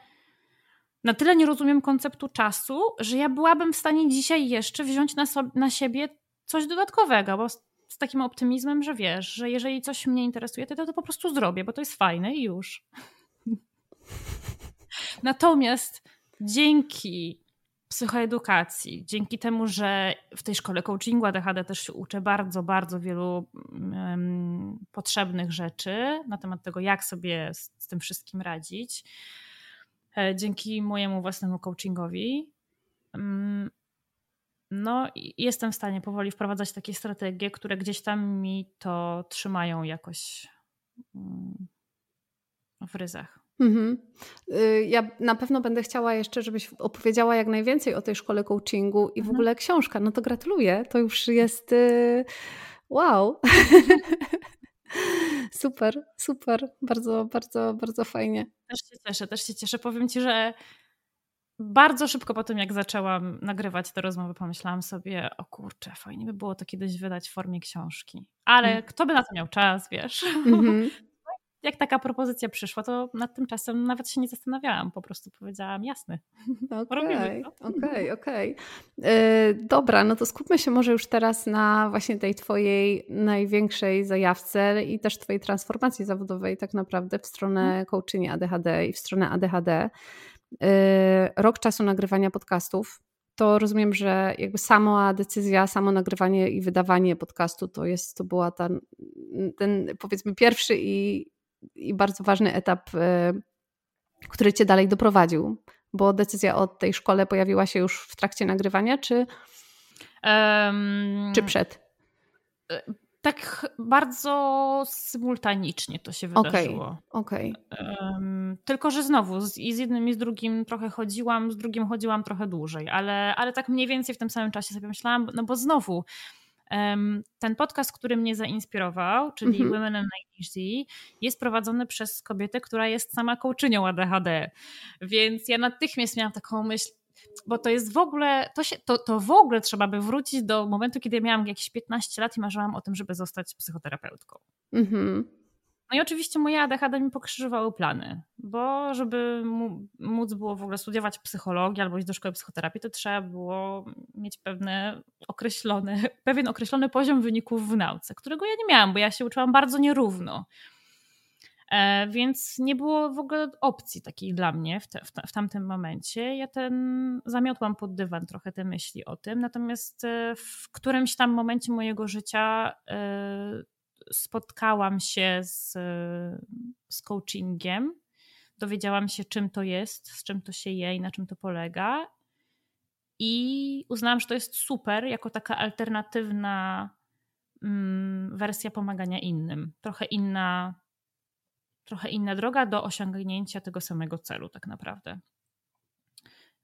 na tyle nie rozumiem konceptu czasu, że ja byłabym w stanie dzisiaj jeszcze wziąć na, sobie, na siebie coś dodatkowego, bo z, z, takim optymizmem, że wiesz, że jeżeli coś mnie interesuje, to, to, to po prostu zrobię, bo to jest fajne i już. Natomiast dzięki psychoedukacji, dzięki temu, że w tej szkole coachingu ADHD też się uczę bardzo, bardzo wielu um, potrzebnych rzeczy na temat tego, jak sobie z, z tym wszystkim radzić, E, dzięki mojemu własnemu coachingowi. Mm, no, jestem w stanie powoli wprowadzać takie strategie, które gdzieś tam mi to trzymają jakoś mm, w ryzach. Mhm. Y, ja na pewno będę chciała jeszcze, żebyś opowiedziała jak najwięcej o tej szkole coachingu i w mhm. ogóle książka. No to gratuluję. To już jest y, wow. Super, super. Bardzo, bardzo, bardzo fajnie. Też się cieszę, też się cieszę. Powiem ci, że bardzo szybko po tym, jak zaczęłam nagrywać te rozmowy, pomyślałam sobie, o kurczę, fajnie by było to kiedyś wydać w formie książki. Ale mm. kto by na to miał czas, wiesz? Mm -hmm. jak taka propozycja przyszła, to nad tym czasem nawet się nie zastanawiałam. Po prostu powiedziałam, jasne. Okej, okej, okej. E, dobra, no to skupmy się może już teraz na właśnie tej twojej największej zajawce i też twojej transformacji zawodowej tak naprawdę w stronę mhm. coaching ADHD i w stronę ADHD. E, rok czasu nagrywania podcastów. To rozumiem, że jakby sama decyzja, samo nagrywanie i wydawanie podcastu to jest, to była ta, ten powiedzmy pierwszy i i bardzo ważny etap, e, który cię dalej doprowadził? Bo decyzja o tej szkole pojawiła się już w trakcie nagrywania, czy, um, czy przed? E, tak bardzo symultanicznie to się wydarzyło. Okej. Okay, okay. um, tylko, że znowu z, i z jednym i z drugim trochę chodziłam, z drugim chodziłam trochę dłużej, ale, ale tak mniej więcej w tym samym czasie sobie myślałam, no bo znowu ten podcast, który mnie zainspirował, czyli mhm. Women and ADHD, jest prowadzony przez kobietę, która jest sama kołczynią ADHD. Więc ja natychmiast miałam taką myśl, bo to jest w ogóle, to, się, to, to w ogóle trzeba by wrócić do momentu, kiedy miałam jakieś 15 lat i marzyłam o tym, żeby zostać psychoterapeutką. Mhm. No i oczywiście moje ADHD mi pokrzyżowały plany, bo żeby móc było w ogóle studiować psychologię albo iść do szkoły psychoterapii, to trzeba było mieć pewne określone, pewien określony poziom wyników w nauce, którego ja nie miałam, bo ja się uczyłam bardzo nierówno. E, więc nie było w ogóle opcji takiej dla mnie w, te, w, w, tamtym momencie. Ja ten zamiotłam pod dywan trochę te myśli o tym, natomiast e, w którymś tam momencie mojego życia e, spotkałam się z, z coachingiem, dowiedziałam się, czym to jest, z czym to się je i na czym to polega. I uznałam, że to jest super, jako taka alternatywna mm, wersja pomagania innym. Trochę inna, trochę inna droga do osiągnięcia tego samego celu, tak naprawdę.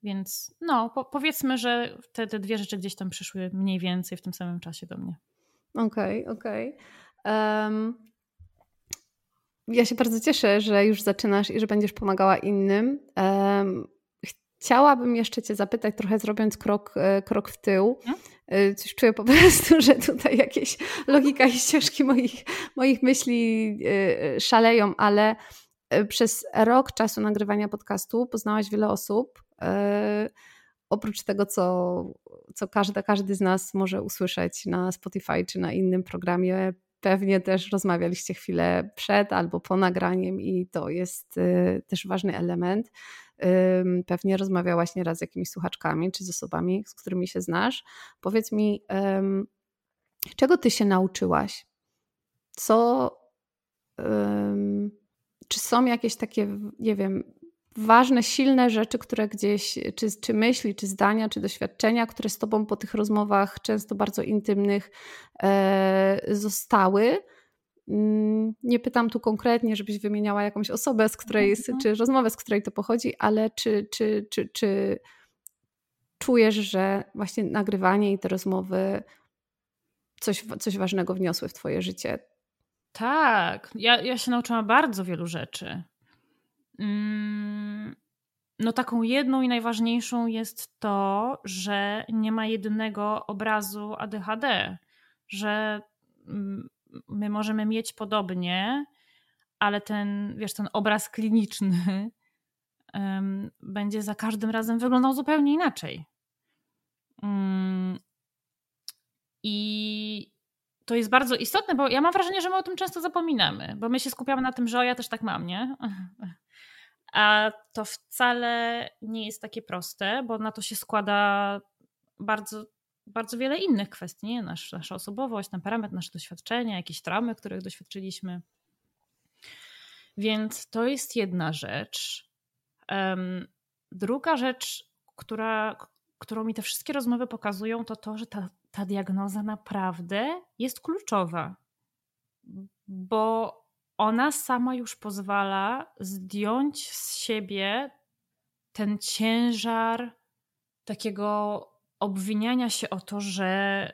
Więc no, po, powiedzmy, że te, te dwie rzeczy gdzieś tam przyszły mniej więcej w tym samym czasie do mnie. Okej, okay, okej. Okay. Um, ja się bardzo cieszę, że już zaczynasz i że będziesz pomagała innym. Um, chciałabym jeszcze Cię zapytać, trochę zrobiąc krok, e, krok w tył. Hmm? Coś czuję po prostu, że tutaj jakieś logika i ścieżki moich, moich myśli e, szaleją, ale przez rok czasu nagrywania podcastu poznałaś wiele osób. Oprócz tego, co, co każdy, każdy z nas może usłyszeć na Spotify czy na innym programie Pewnie też rozmawialiście chwilę przed albo po nagraniem, i to jest y, też ważny element. Pewnie rozmawiałaś nieraz z jakimiś słuchaczkami czy z osobami, z którymi się znasz. Powiedz mi, czego ty się nauczyłaś? Co czy są jakieś takie, nie wiem, ważne, silne rzeczy, które gdzieś, czy, czy myśli, czy zdania, czy doświadczenia, które z tobą po tych rozmowach, często bardzo intymnych, e, zostały. Mm, nie pytam tu konkretnie, żebyś wymieniała jakąś osobę, z której, mhm. czy rozmowę, z której to pochodzi, ale czy, czy, czy, czy czujesz, że właśnie nagrywanie i te rozmowy coś, coś ważnego wniosły w twoje życie? Tak, ja, ja się nauczyłam bardzo wielu rzeczy. Mm, no, taką jedną i najważniejszą jest to, że nie ma jednego obrazu ADHD, że mm, my możemy mieć podobnie, ale ten, wiesz, ten obraz kliniczny um, będzie za każdym razem wyglądał zupełnie inaczej. Um, I to jest bardzo istotne, bo ja mam wrażenie, że my o tym często zapominamy, bo my się skupiamy na tym, że o, ja też tak mam, nie? A to wcale nie jest takie proste, bo na to się składa bardzo, bardzo wiele innych kwestii. Nie? Nasz, nasza osobowość, temperament, nasze doświadczenia, jakieś traumy, których doświadczyliśmy. Więc to jest jedna rzecz. Um, druga rzecz, która, którą mi te wszystkie rozmowy pokazują, to to, że ta, ta diagnoza naprawdę jest kluczowa. Bo ona sama już pozwala zdjąć z siebie ten ciężar takiego obwiniania się o to, że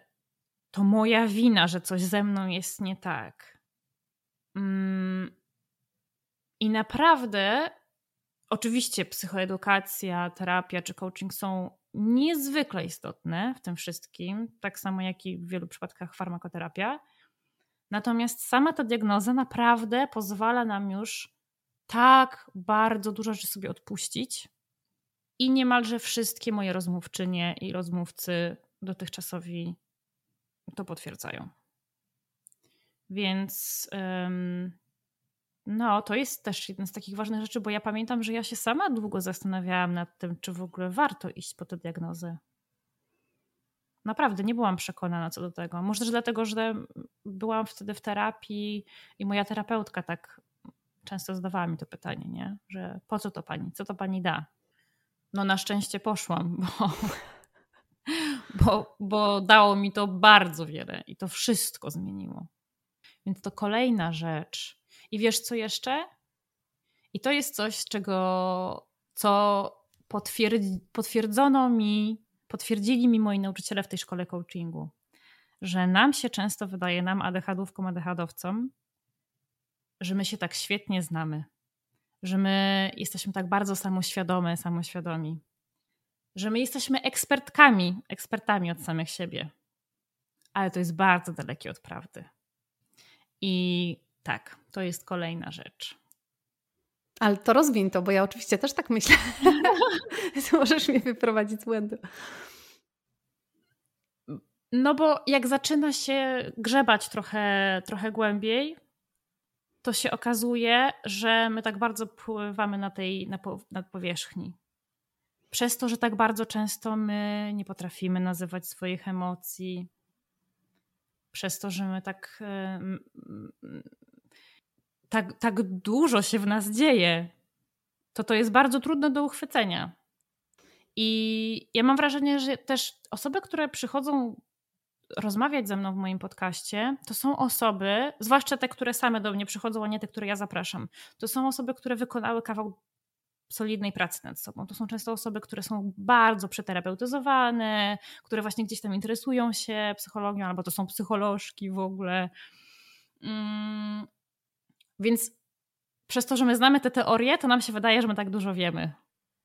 to moja wina, że coś ze mną jest nie tak. Mm. I naprawdę, oczywiście, psychoedukacja, terapia czy coaching są niezwykle istotne w tym wszystkim, tak samo jak i w wielu przypadkach farmakoterapia Natomiast sama ta diagnoza naprawdę pozwala nam już tak bardzo dużo rzeczy sobie odpuścić. I niemalże wszystkie moje rozmówczynie i rozmówcy dotychczasowi to potwierdzają. Więc no, to jest też jedna z takich ważnych rzeczy, bo ja pamiętam, że ja się sama długo zastanawiałam nad tym, czy w ogóle warto iść po tę diagnozę. Naprawdę nie byłam przekonana co do tego. Może też dlatego, że byłam wtedy w terapii i moja terapeutka tak często zadawała mi to pytanie, nie? że po co to pani, co to pani da? No na szczęście poszłam, bo, bo, bo dało mi to bardzo wiele i to wszystko zmieniło. Więc to kolejna rzecz. I wiesz co jeszcze? I to jest coś, czego, co potwierdzono mi potwierdzili mi moi nauczyciele w tej szkole coachingu, że nam się często wydaje, nam ADHDówkom, ADHDowcom, że my się tak świetnie znamy, że my jesteśmy tak bardzo samoświadome, samoświadomi, że my jesteśmy ekspertkami, ekspertami od samych siebie. Ale to jest bardzo dalekie od prawdy. I tak, to jest kolejna rzecz. Ale to rozwiń to, bo ja oczywiście też tak myślę. Możesz mnie wyprowadzić z błędu. No bo jak zaczyna się grzebać trochę, trochę głębiej, to się okazuje, że my tak bardzo pływamy na tej na, na powierzchni. Przez to, że tak bardzo często my nie potrafimy nazywać swoich emocji, przez to, że my tak, tak, tak dużo się w nas dzieje, to to jest bardzo trudne do uchwycenia. I ja mam wrażenie, że też osoby, które przychodzą rozmawiać ze mną w moim podcaście, to są osoby, zwłaszcza te, które same do mnie przychodzą, a nie te, które ja zapraszam. To są osoby, które wykonały kawał solidnej pracy nad sobą. To są często osoby, które są bardzo przeterapeutyzowane, które właśnie gdzieś tam interesują się psychologią, albo to są psycholożki w ogóle. Więc przez to, że my znamy te teorie, to nam się wydaje, że my tak dużo wiemy.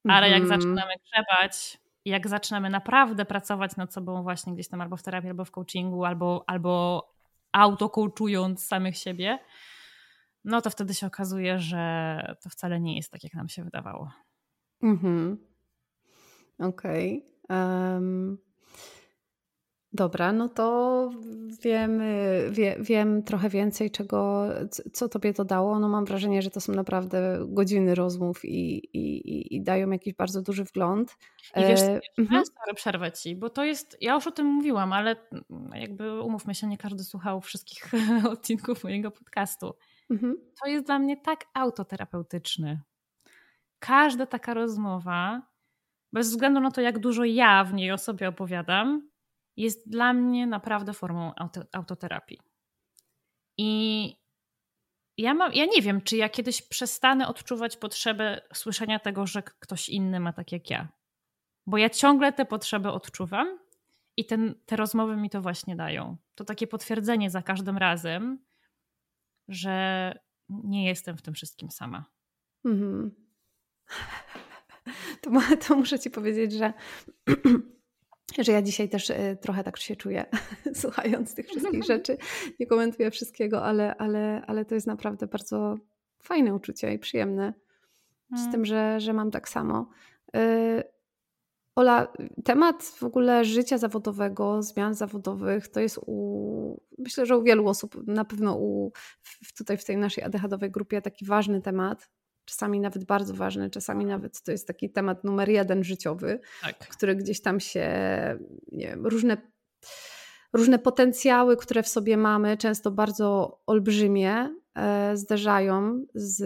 Ale jak mhm. zaczynamy grzebać, jak zaczynamy naprawdę pracować nad sobą właśnie gdzieś tam albo w terapii, albo w coachingu, albo, albo auto-coachując samych siebie, no to wtedy się okazuje, że to wcale nie jest tak, jak nam się wydawało. Mhm. Okej. Okay. Um, Dobra, no to wiemy, wie, wiem trochę więcej, czego, co tobie to dało. No mam wrażenie, że to są naprawdę godziny rozmów i, i, i dają jakiś bardzo duży wgląd. I wiesz, e... Mhm. przerwę ci, bo to jest, ja już o tym mówiłam, ale jakby umówmy się, nie każdy słuchał wszystkich odcinków mojego podcastu. mhm. to jest dla mnie tak autoterapeutyczny. Każda taka rozmowa, bez względu na to, jak dużo ja w niej o sobie opowiadam, jest dla mnie naprawdę formą auto, autoterapii. I ja, mam, ja nie wiem, czy ja kiedyś przestanę odczuwać potrzebę słyszenia tego, że ktoś inny ma tak jak ja. Bo ja ciągle te potrzeby odczuwam i ten, te rozmowy mi to właśnie dają. To takie potwierdzenie za każdym razem, że nie jestem w tym wszystkim sama. Mhm. To, to muszę ci powiedzieć, że że ja dzisiaj też e, trochę tak się czuję, słuchając tych wszystkich rzeczy. Nie komentuję wszystkiego, ale, ale, ale to jest naprawdę bardzo fajne uczucie i przyjemne. Z mm. tym, że, że mam tak samo. E, Ola, temat w ogóle życia zawodowego, zmian zawodowych, to jest u, myślę, że u wielu osób, na pewno u, tutaj w tej naszej ADHD-owej grupie taki ważny temat czasami nawet bardzo ważny, czasami nawet to jest taki temat numer jeden życiowy, tak. który gdzieś tam się, nie wiem, różne, różne potencjały, które w sobie mamy, często bardzo olbrzymie, e, zderzają z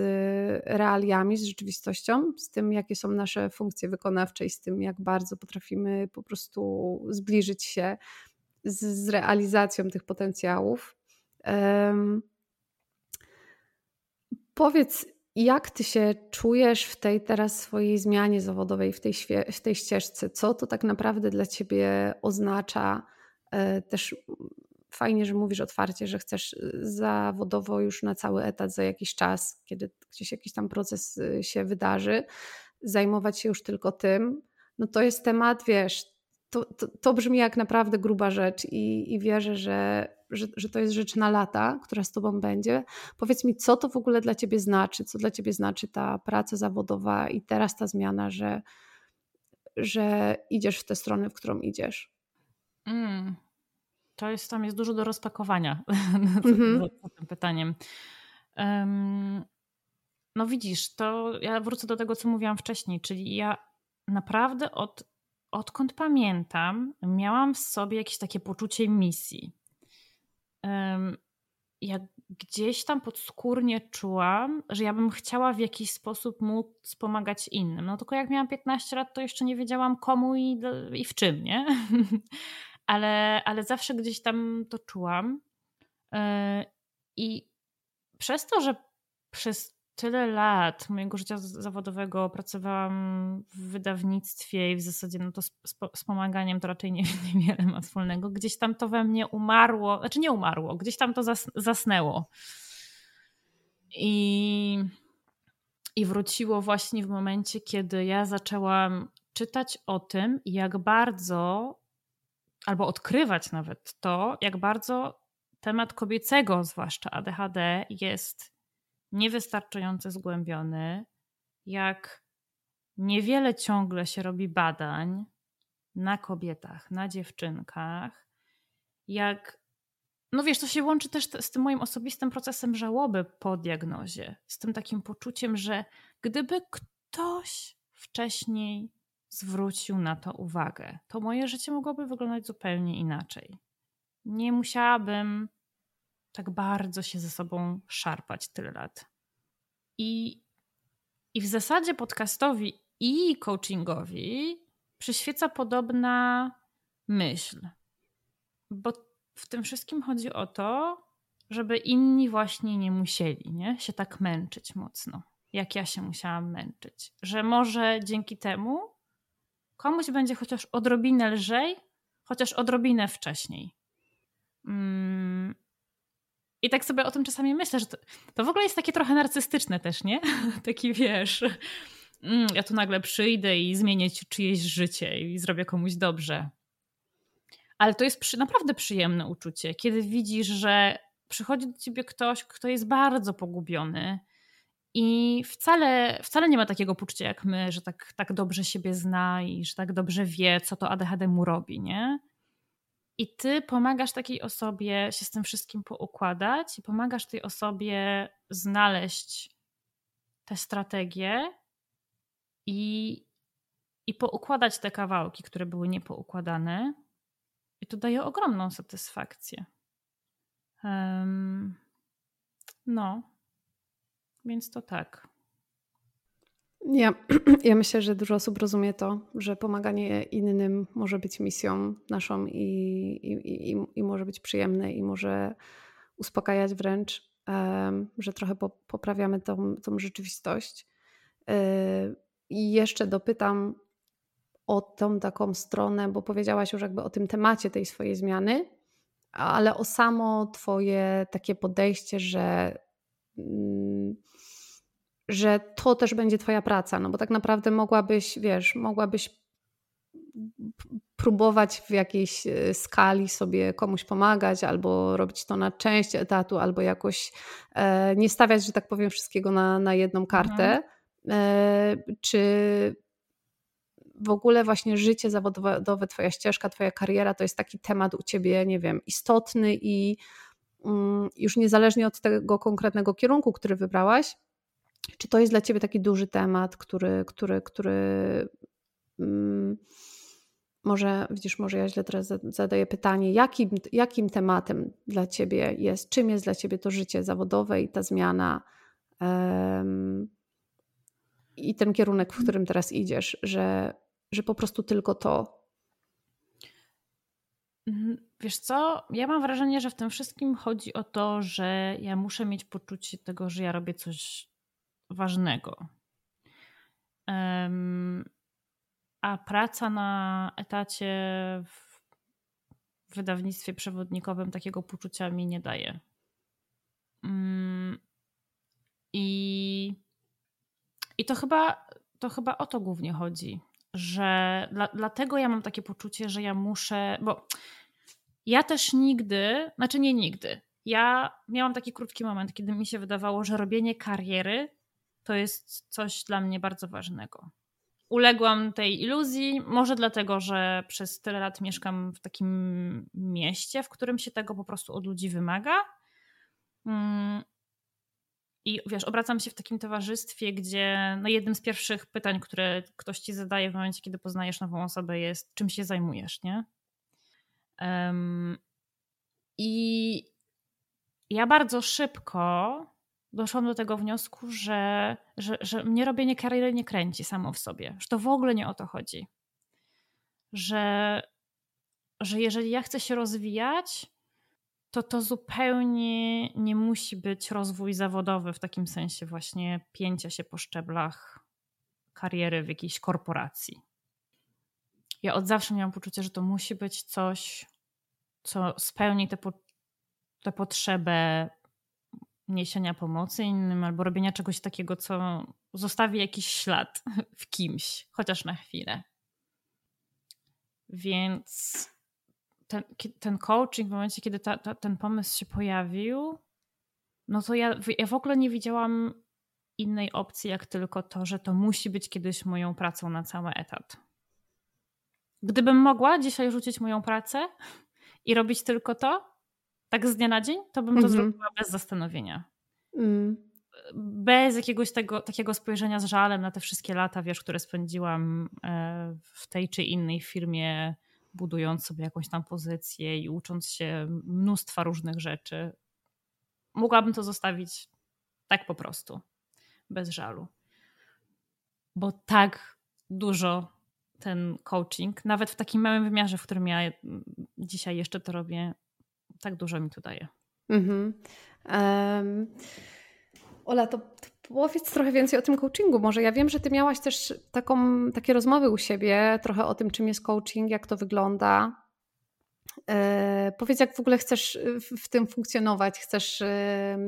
realiami, z rzeczywistością, z tym, jakie są nasze funkcje wykonawcze i z tym, jak bardzo potrafimy po prostu zbliżyć się z, z realizacją tych potencjałów. Um, powiedz, jak ty się czujesz w tej teraz swojej zmianie zawodowej, w tej, w tej ścieżce? Co to tak naprawdę dla ciebie oznacza? E, też fajnie, że mówisz otwarcie, że chcesz e, zawodowo już na cały etat za jakiś czas, kiedy gdzieś jakiś tam proces e, się wydarzy, zajmować się już tylko tym. No to jest temat, wiesz, to, to, to brzmi jak naprawdę gruba rzecz i, i wierzę, że że, że to jest rzecz na lata, która z tobą będzie. Powiedz mi, co to w ogóle dla ciebie znaczy? Co dla ciebie znaczy ta praca zawodowa i teraz ta zmiana, że, że idziesz w tę stronę, w którą idziesz? Mm. To jest, tam jest dużo do rozpakowania mm -hmm. tym pytaniem. Um, no widzisz, to ja wrócę do tego, co mówiłam wcześniej, czyli ja naprawdę od, odkąd pamiętam, miałam w sobie jakieś takie poczucie misji ja gdzieś tam podskórnie czułam, że ja bym chciała w jakiś sposób móc pomagać innym. No tylko jak miałam 15 lat, to jeszcze nie wiedziałam komu i, i w czym, nie? ale, ale zawsze gdzieś tam to czułam. E, I przez to, że przez tyle lat mojego życia zawodowego pracowałam w wydawnictwie i w zasadzie no to z, pomaganiem to raczej nie, niewiele ma wspólnego. Gdzieś tam to we mnie umarło, znaczy nie umarło, gdzieś tam to zas, zasnęło. I, I wróciło właśnie w momencie, kiedy ja zaczęłam czytać o tym, jak bardzo, albo odkrywać nawet to, jak bardzo temat kobiecego, zwłaszcza ADHD, jest niewystarczająco zgłębiony, jak niewiele ciągle się robi badań na kobietach, na dziewczynkach, jak no wiesz, to się łączy też z tym moim osobistym procesem żałoby po diagnozie, z tym takim poczuciem, że gdyby ktoś wcześniej zwrócił na to uwagę, to moje życie mogłoby wyglądać zupełnie inaczej. Nie musiałabym tak bardzo się ze sobą szarpać tyle lat. I, i w zasadzie podcastowi i coachingowi przyświeca podobna myśl. Bo w tym wszystkim chodzi o to, żeby inni właśnie nie musieli nie? się tak męczyć mocno, jak ja się musiałam męczyć. Że może dzięki temu komuś będzie chociaż odrobinę lżej, chociaż odrobinę wcześniej. Mm, i tak sobie o tym czasami myślę, że to, to w ogóle jest takie trochę narcystyczne też, nie? Taki wiesz, mm, ja tu nagle przyjdę i zmienię czyjeś życie i zrobię komuś dobrze. Ale to jest przy, naprawdę przyjemne uczucie, kiedy widzisz, że przychodzi do ciebie ktoś, kto jest bardzo pogubiony i wcale, wcale nie ma takiego poczucia jak my, że tak, tak dobrze siebie zna i że tak dobrze wie, co to ADHD mu robi, nie? I ty pomagasz takiej osobie się z tym wszystkim poukładać i pomagasz tej osobie znaleźć te strategie i, i poukładać te kawałki, które były niepoukładane. I to daje ogromną satysfakcję. Um, no. Więc to tak. Ja, ja myślę, że dużo osób rozumie to, że pomaganie innym może być misją naszą i, i, i, i może być przyjemne i może uspokajać wręcz, że trochę po, poprawiamy tą, tą rzeczywistość. Yy, I jeszcze dopytam o tą taką stronę, bo powiedziałaś już jakby o tym temacie tej swojej zmiany, ale o samo Twoje takie podejście, że. Że to też będzie Twoja praca, no bo tak naprawdę mogłabyś, wiesz, mogłabyś próbować w jakiejś e, skali sobie komuś pomagać, albo robić to na część etatu, albo jakoś e, nie stawiać, że tak powiem, wszystkiego na, na jedną kartę. Mhm. E, czy w ogóle właśnie życie zawodowe, Twoja ścieżka, Twoja kariera to jest taki temat u Ciebie, nie wiem, istotny i mm, już niezależnie od tego konkretnego kierunku, który wybrałaś, czy to jest dla Ciebie taki duży temat, który, który, który mm, może, widzisz, może ja źle teraz zadaję pytanie, jakim, jakim tematem dla Ciebie jest, czym jest dla Ciebie to życie zawodowe i ta zmiana um, i ten kierunek, w którym teraz idziesz, że, że po prostu tylko to. Mhm. Wiesz co, ja mam wrażenie, że w tym wszystkim chodzi o to, że ja muszę mieć poczucie tego, że ja robię coś ważnego. A praca na etacie w wydawnictwie przewodnikowym takiego poczucia mi nie daje. Um, I, I to chyba, to chyba o to głównie chodzi, że dla, dlatego ja mam takie poczucie, że ja muszę, bo ja też nigdy, znaczy nie nigdy, ja miałam taki krótki moment, kiedy mi się wydawało, że robienie kariery to jest coś dla mnie bardzo ważnego. Uległam tej iluzji, może dlatego, że przez tyle lat mieszkam w takim mieście, w którym się tego po prostu od ludzi wymaga. Mm. I wiesz, obracam się w takim towarzystwie, gdzie no jednym z pierwszych pytań, które ktoś ci zadaje w momencie, kiedy poznajesz nową osobę, jest czym się zajmujesz, nie? Um, I ja bardzo szybko doszłam do tego wniosku, że, że, że mnie robienie kariery nie kręci samo w sobie, że to w ogóle nie o to chodzi. Że, że jeżeli ja chcę się rozwijać, to to zupełnie nie musi być rozwój zawodowy w takim sensie właśnie pięcia się po szczeblach kariery w jakiejś korporacji. Ja od zawsze miałam poczucie, że to musi być coś, co spełni tę po, potrzebę niesienia pomocy innym albo robienia czegoś takiego, co zostawi jakiś ślad w kimś, chociaż na chwilę. Więc ten, ten coaching, w momencie, kiedy ta, ta, ten pomysł się pojawił, no to ja, ja w ogóle nie widziałam innej opcji, jak tylko to, że to musi być kiedyś moją pracą na cały etat. Gdybym mogła dzisiaj rzucić moją pracę i robić tylko to, tak z dnia na dzień, to bym to mm -hmm. zrobiła bez zastanowienia. Mm. Bez jakiegoś tego, takiego spojrzenia z żalem na te wszystkie lata, wiesz, które spędziłam e, w tej czy innej firmie, budując sobie jakąś tam pozycję i ucząc się mnóstwa różnych rzeczy. Mogłabym to zostawić tak po prostu, bez żalu. Bo tak dużo ten coaching, nawet w takim małym wymiarze, w którym ja dzisiaj jeszcze to robię, tak dużo mi to daje. Mhm. Um, Ola, to, to powiedz trochę więcej o tym coachingu. Może ja wiem, że ty miałaś też taką, takie rozmowy u siebie, trochę o tym, czym jest coaching, jak to wygląda. E, powiedz, jak w ogóle chcesz w, w tym funkcjonować? Chcesz, e,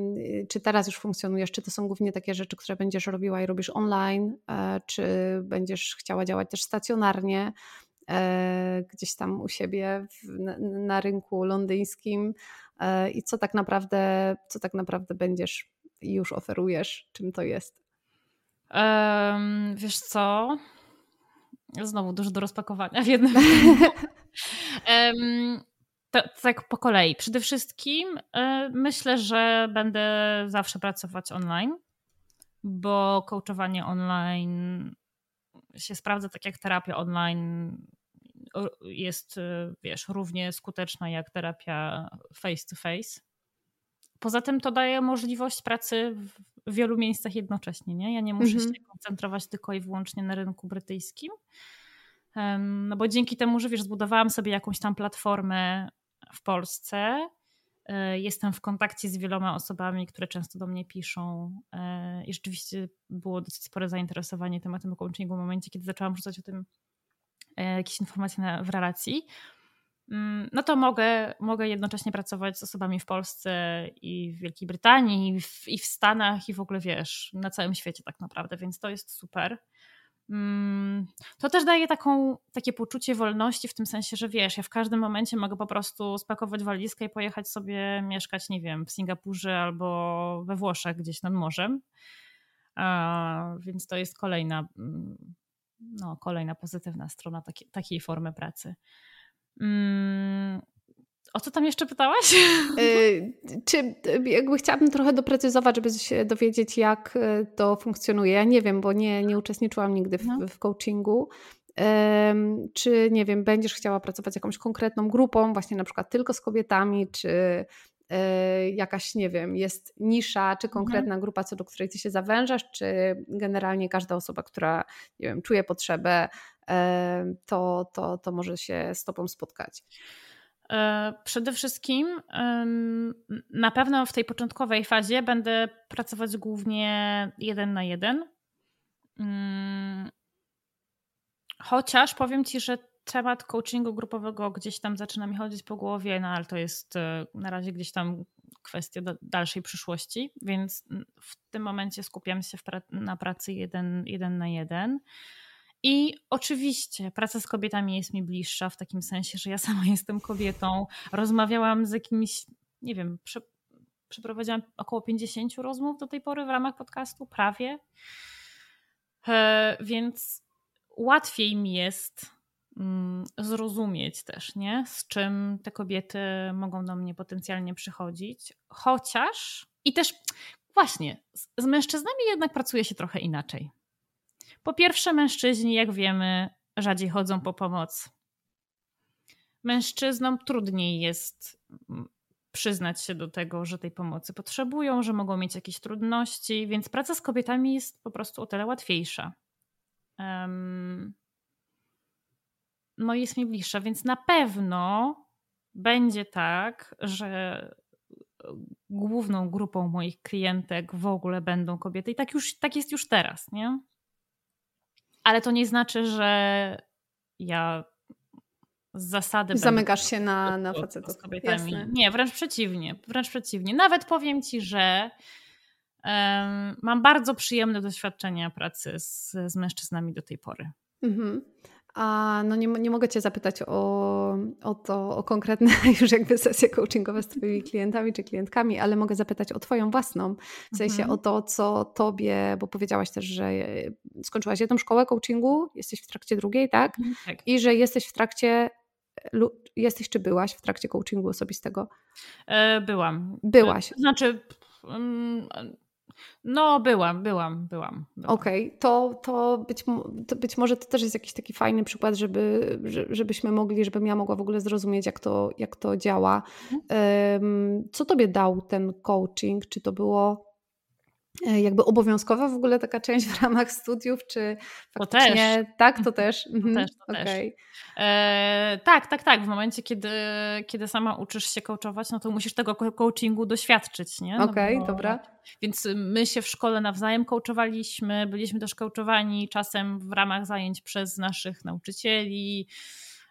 czy teraz już funkcjonujesz? Czy to są głównie takie rzeczy, które będziesz robiła i robisz online? E, czy będziesz chciała działać też stacjonarnie? E, gdzieś tam u siebie w, na, na, rynku londyńskim e, i co tak naprawdę, co tak naprawdę będziesz i już oferujesz, czym to jest? Um, wiesz co? Znowu dużo do rozpakowania w jednym. um, tak po kolei. Przede wszystkim y, myślę, że będę zawsze pracować online, bo coachowanie online się sprawdza tak jak terapia online jest, y, wiesz, równie skuteczna jak terapia face to face. Poza tym to daje możliwość pracy w wielu miejscach jednocześnie, nie? Ja nie muszę mhm. się koncentrować tylko i wyłącznie na rynku brytyjskim. No bo dzięki temu, że wiesz, zbudowałam sobie jakąś tam platformę w Polsce, jestem w kontakcie z wieloma osobami, które często do mnie piszą e, i rzeczywiście było dosyć spore zainteresowanie tematem coachingu w momencie, kiedy zaczęłam rzucać o tym e, jakieś informacje na, w relacji. Mm, no to mogę, mogę jednocześnie pracować z osobami w Polsce i w Wielkiej Brytanii, i w, i w Stanach, i w ogóle wiesz, na całym świecie tak naprawdę, więc to jest super. Mm, to też daje taką, takie poczucie wolności w tym sensie, że wiesz, ja w każdym momencie mogę po prostu spakować walizkę i pojechać sobie mieszkać, nie wiem, w Singapurze albo we Włoszech gdzieś nad morzem. A, więc to jest kolejna, mm, no, kolejna pozytywna strona takiej, takiej formy pracy. Mm, o co tam jeszcze pytałaś? Y, czy jakby chciałabym trochę doprecyzować, żeby się dowiedzieć, jak y, to funkcjonuje. Ja nie wiem, bo nie, nie uczestniczyłam nigdy w, no. w coachingu. Czy nie wiem, będziesz chciała pracować z jakąś konkretną grupą, właśnie na przykład tylko z kobietami, czy y, jakaś, nie wiem, jest nisza, czy mhm. konkretna mhm. grupa, co do której ty się zawężasz, czy generalnie każda osoba, która, nie wiem, czuje potrzebę, to, to, to może się z tobą spotkać. E, przede wszystkim na pewno w tej początkowej fazie będę pracować głównie jeden na jeden. Mm, chociaż powiem Ci, że temat coachingu grupowego gdzieś tam zaczyna mi chodzić po głowie, no ale to jest e, na razie gdzieś tam kwestia dalszej przyszłości, więc w tym momencie skupiam się pra na pracy jeden, jeden na jeden. I oczywiście praca z kobietami jest mi bliższa w takim sensie, że ja sama jestem kobietą. Rozmawiałam z jakimiś, nie wiem, prze, przeprowadziłam około 50 rozmów do tej pory w ramach podcastu, prawie. E, więc łatwiej mi jest mm, zrozumieć też, nie? z czym te kobiety mogą do mnie potencjalnie przychodzić. Chociaż i też właśnie z, z mężczyznami jednak pracuje się trochę inaczej. Po pierwsze, mężczyźni, jak wiemy, rzadziej chodzą po pomoc. Mężczyznom trudniej jest mm, przyznać się do tego, że tej pomocy potrzebują, że mogą mieć jakieś trudności, więc praca z kobietami jest po prostu o tyle łatwiejsza. Um, no jest mi bliższa, więc na pewno będzie tak, że główną grupą moich klientek w ogóle będą kobiety i tak już tak jest już teraz, nie? Ale to nie znaczy, że ja z zasady. Zamykasz się na, na facetów. Z kobietami. Jasne. Nie, wręcz przeciwnie. Wręcz przeciwnie. Nawet powiem ci, że um, mam bardzo przyjemne doświadczenia pracy z, z mężczyznami do tej pory. Mhm. A no nie, nie mogę Cię zapytać o, o to, o konkretne już jakby sesje coachingowe z Twoimi klientami czy klientkami, ale mogę zapytać o Twoją własną, w sensie mhm. o to, co Tobie, bo powiedziałaś też, że skończyłaś jedną szkołę coachingu, jesteś w trakcie drugiej, tak? Mhm, tak. I że jesteś w trakcie jesteś czy byłaś w trakcie coachingu osobistego? E, byłam. Byłaś. E, znaczy, mm, no, byłam, byłam, byłam. byłam. Okej, okay. to, to, być, to być może to też jest jakiś taki fajny przykład, żeby, żebyśmy mogli, żebym ja mogła w ogóle zrozumieć, jak to, jak to działa. Mhm. Co tobie dał ten coaching? Czy to było jakby obowiązkowa w ogóle taka część w ramach studiów, czy faktycznie... To też. Tak, to też? Mhm. To też, to okay. też. E, tak, tak, tak. W momencie, kiedy, kiedy sama uczysz się coachować, no to musisz tego coachingu doświadczyć, nie? No Okej, okay, dobra. Więc my się w szkole nawzajem coachowaliśmy, byliśmy też coachowani czasem w ramach zajęć przez naszych nauczycieli,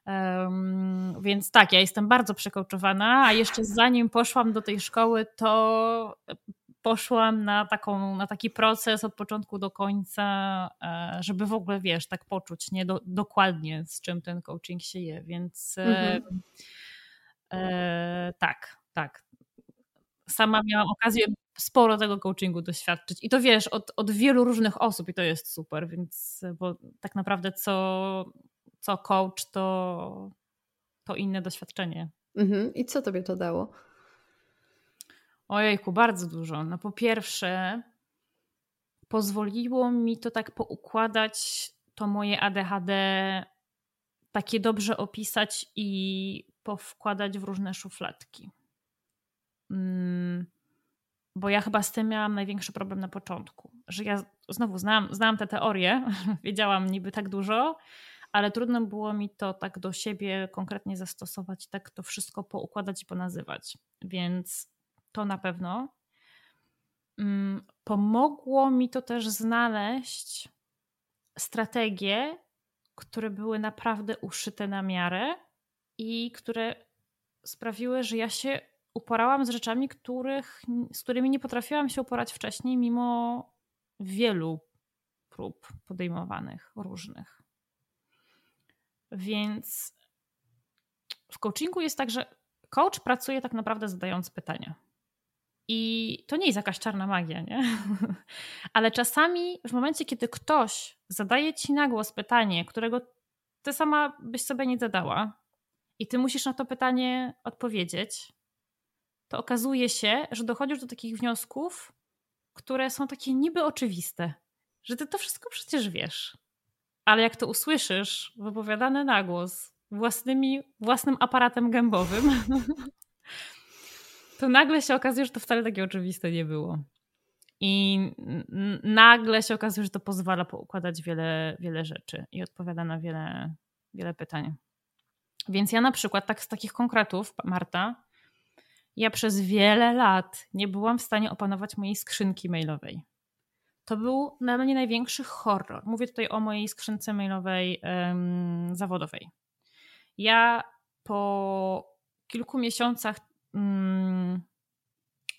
Um, więc tak, ja jestem bardzo przekołczowana, a jeszcze zanim poszłam do tej szkoły, to poszłam na, taką, na taki proces od początku do końca, e, żeby w ogóle, wiesz, tak poczuć nie do, dokładnie, z czym ten coaching się je, więc e, mhm. e, tak, tak. Sama miałam okazję sporo tego coachingu doświadczyć i to wiesz, od, od wielu różnych osób i to jest super, więc bo tak naprawdę co, co coach to, to inne doświadczenie. Mhm. I co tobie to dało? Ojejku, bardzo dużo. No po pierwsze, pozwoliło mi to tak poukładać to moje ADHD, takie dobrze opisać i powkładać w różne szufladki. Mm. bo ja chyba z tym miałam największy problem na początku, że ja znowu znałam, znałam te teorie, wiedziałam niby tak dużo, ale trudno było mi to tak do siebie konkretnie zastosować, tak to wszystko poukładać i ponazywać. Więc to na pewno. Mm, pomogło mi to też znaleźć strategie, które były naprawdę uszyte na miarę i które sprawiły, że ja się uporałam z rzeczami, których, z którymi nie potrafiłam się uporać wcześniej, mimo wielu prób podejmowanych różnych. Więc w coachingu jest tak, że coach pracuje tak naprawdę zadając pytania. I to nie jest jakaś czarna magia, nie? Ale czasami w momencie, kiedy ktoś zadaje ci na głos pytanie, którego ty sama byś sobie nie zadała, i ty musisz na to pytanie odpowiedzieć, to okazuje się, że dochodzisz do takich wniosków, które są takie niby oczywiste, że ty to wszystko przecież wiesz. Ale jak to usłyszysz wypowiadane na głos własnymi, własnym aparatem gębowym, to nagle się okazuje, że to wcale takie oczywiste nie było. I nagle się okazuje, że to pozwala poukładać wiele, wiele rzeczy i odpowiada na wiele, wiele pytań. Więc ja na przykład tak z takich konkretów, Marta, ja przez wiele lat nie byłam w stanie opanować mojej skrzynki mailowej. To był dla mnie największy horror. Mówię tutaj o mojej skrzynce mailowej um, zawodowej. Ja po kilku miesiącach um,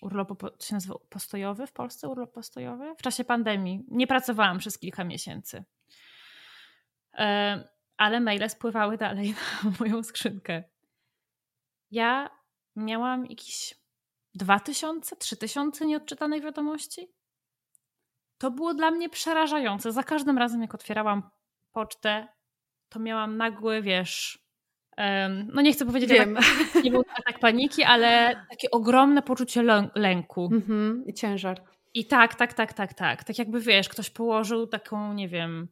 urlopu, to się nazywa postojowy w Polsce, urlop postojowy? W czasie pandemii. Nie pracowałam przez kilka miesięcy. Um, ale maile spływały dalej na moją skrzynkę. Ja miałam jakieś 2000, 3000 nieodczytanych wiadomości. To było dla mnie przerażające. Za każdym razem, jak otwierałam pocztę, to miałam nagły, wiesz, no nie chcę powiedzieć, że tak, nie był atak paniki, ale takie ogromne poczucie lęku. Mhm, I ciężar. I tak, tak, tak, tak, tak. Tak jakby, wiesz, ktoś położył taką, nie wiem,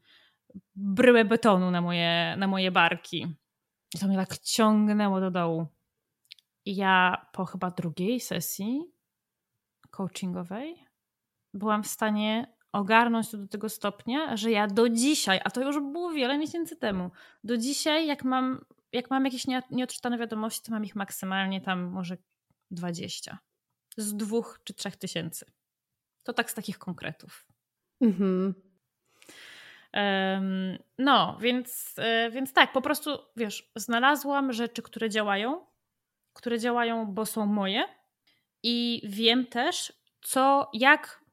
bryłę betonu na moje, na moje barki. I to mnie tak ciągnęło do dołu. I ja po chyba drugiej sesji coachingowej byłam w stanie ogarnąć to do tego stopnia, że ja do dzisiaj, a to już było wiele miesięcy temu, do dzisiaj jak mam, jak mam jakieś nieodczytane wiadomości, to mam ich maksymalnie tam może 20. Z dwóch czy trzech tysięcy. To tak z takich konkretów. Mhm. No, więc, e, więc tak, po prostu wiesz, znalazłam rzeczy, które działają, które działają, bo są moje i wiem też, co, jak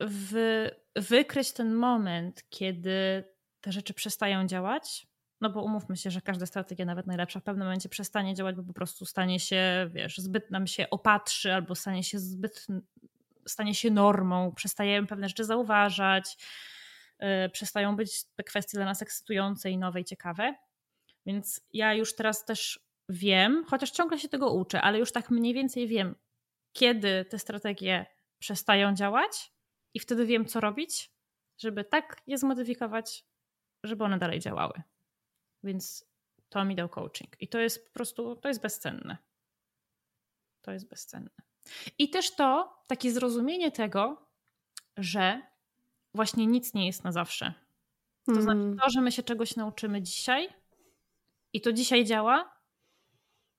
w, wykryć ten moment, kiedy te rzeczy przestają działać. No bo umówmy się, że każda strategia, nawet najlepsza, w pewnym momencie przestanie działać, bo po prostu stanie się, wiesz, zbyt nam się opatrzy albo stanie się zbyt, stanie się normą, przestajemy pewne rzeczy zauważać, yy, przestają być te kwestie dla nas ekscytujące i nowe i ciekawe. Więc ja już teraz też wiem, chociaż ciągle się tego uczę, ale już tak mniej więcej wiem, kiedy te strategie przestają działać i wtedy wiem, co robić, żeby tak je zmodyfikować, żeby one dalej działały. Więc to mi dał coaching. I to jest po prostu, to jest bezcenne. To jest bezcenne. I też to, takie zrozumienie tego, że właśnie nic nie jest na zawsze. To mm. znaczy to, że my się czegoś nauczymy dzisiaj i to dzisiaj działa,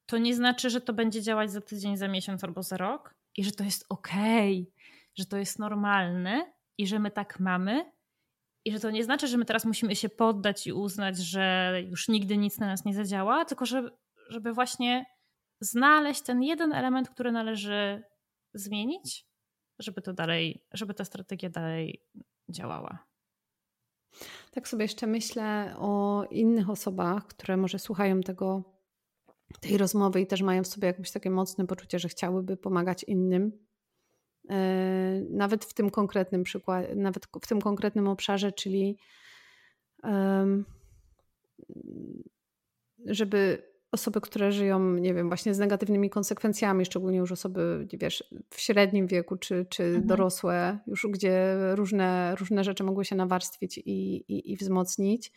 to nie znaczy, że to będzie działać za tydzień, za miesiąc albo za rok i że to jest okej, okay, że to jest normalne i że my tak mamy. I że to nie znaczy, że my teraz musimy się poddać i uznać, że już nigdy nic na nas nie zadziała, tylko żeby, żeby właśnie znaleźć ten jeden element, który należy zmienić, żeby to dalej, żeby ta strategia dalej działała. Tak sobie jeszcze myślę o innych osobach, które może słuchają tego tej rozmowy i też mają w sobie jakieś takie mocne poczucie, że chciałyby pomagać innym. E, nawet w tym konkretnym przykładzie, nawet w tym konkretnym obszarze, czyli żeby osoby, które żyją, nie wiem, właśnie z negatywnymi konsekwencjami, szczególnie już osoby, wiesz, w średnim wieku czy, czy mhm. dorosłe, już gdzie różne, różne rzeczy mogły się nawarstwić i, i, i wzmocnić,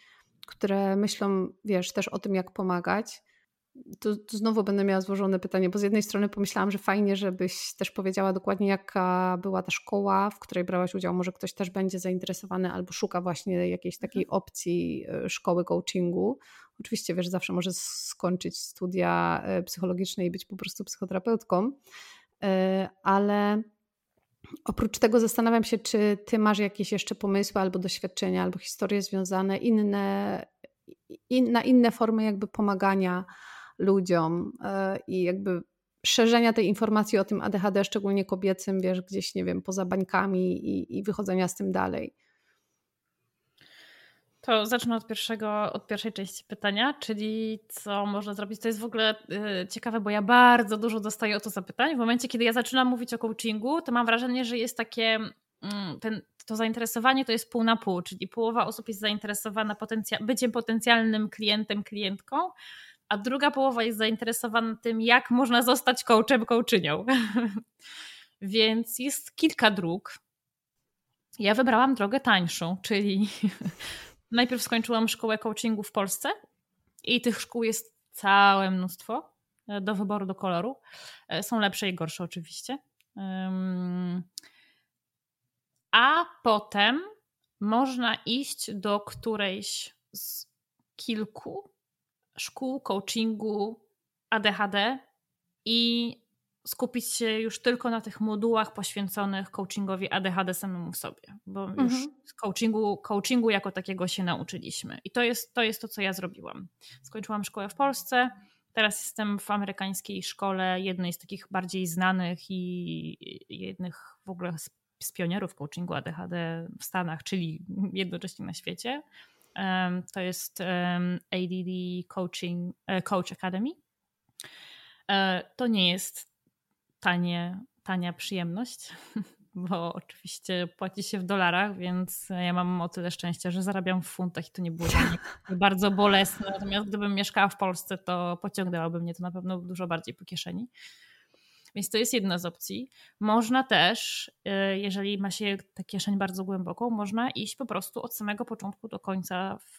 które myślą, wiesz, też o tym, jak pomagać, tu, tu, znowu będę miała złożone pytanie, bo z jednej strony pomyślałam, że fajnie, żebyś też powiedziała dokładnie, jaka była ta szkoła, w której brałaś udział. Może ktoś też będzie zainteresowany albo szuka właśnie jakiejś takiej mhm. opcji e, szkoły coachingu. Oczywiście, wiesz, zawsze może skończyć studia e, psychologiczne i być po prostu psychoterapeutką, e, ale oprócz tego zastanawiam się, czy ty masz jakieś jeszcze pomysły albo doświadczenia, albo historie związane inne, in, na inne formy jakby pomagania ludziom e, i jakby szerzenia tej informacji o tym ADHD, szczególnie kobiecym, wiesz, gdzieś, nie wiem, poza bańkami i, i wychodzenia z tym dalej. To zacznę od, pierwszego, od pierwszej części pytania, czyli co można zrobić. To jest w ogóle y, ciekawe, bo ja bardzo dużo dostaję o to zapytań. W momencie, kiedy ja zaczynam mówić o coachingu, to mam wrażenie, że jest takie, y, ten, to zainteresowanie to jest pół na pół, czyli połowa osób jest zainteresowana potencja byciem potencjalnym klientem, klientką, a druga połowa jest zainteresowana tym, jak można zostać coachem, coachynią. Więc jest kilka dróg. Ja wybrałam drogę tańszą, czyli najpierw skończyłam szkołę coachingu w Polsce i tych szkół jest całe mnóstwo e, do wyboru, do koloru. E, są lepsze i gorsze oczywiście. A potem można iść do którejś z kilku szkół coachingu ADHD i skupić się już tylko na tych modułach poświęconych coachingowi ADHD samemu w sobie, bo mhm. już coachingu, coachingu jako takiego się nauczyliśmy. I to jest, to jest to, co ja zrobiłam. Skończyłam szkołę w Polsce, teraz jestem w amerykańskiej szkole, jednej z takich bardziej znanych i jednych w ogóle z, z pionierów coachingu ADHD w Stanach, czyli jednocześnie na świecie. To jest ADD Coaching, e, Coach Academy. E, to nie jest tanie, tania przyjemność, bo oczywiście płaci się w dolarach, więc ja mam o tyle szczęścia, że zarabiam w funtach i to nie było dla mnie bardzo bolesne. Natomiast gdybym mieszkała w Polsce, to pociągnęłaby mnie to na pewno dużo bardziej po kieszeni. Więc to jest jedna z opcji. Można też, y, jeżeli ma się tę kieszeń bardzo głęboką, można iść po prostu od samego początku do końca w,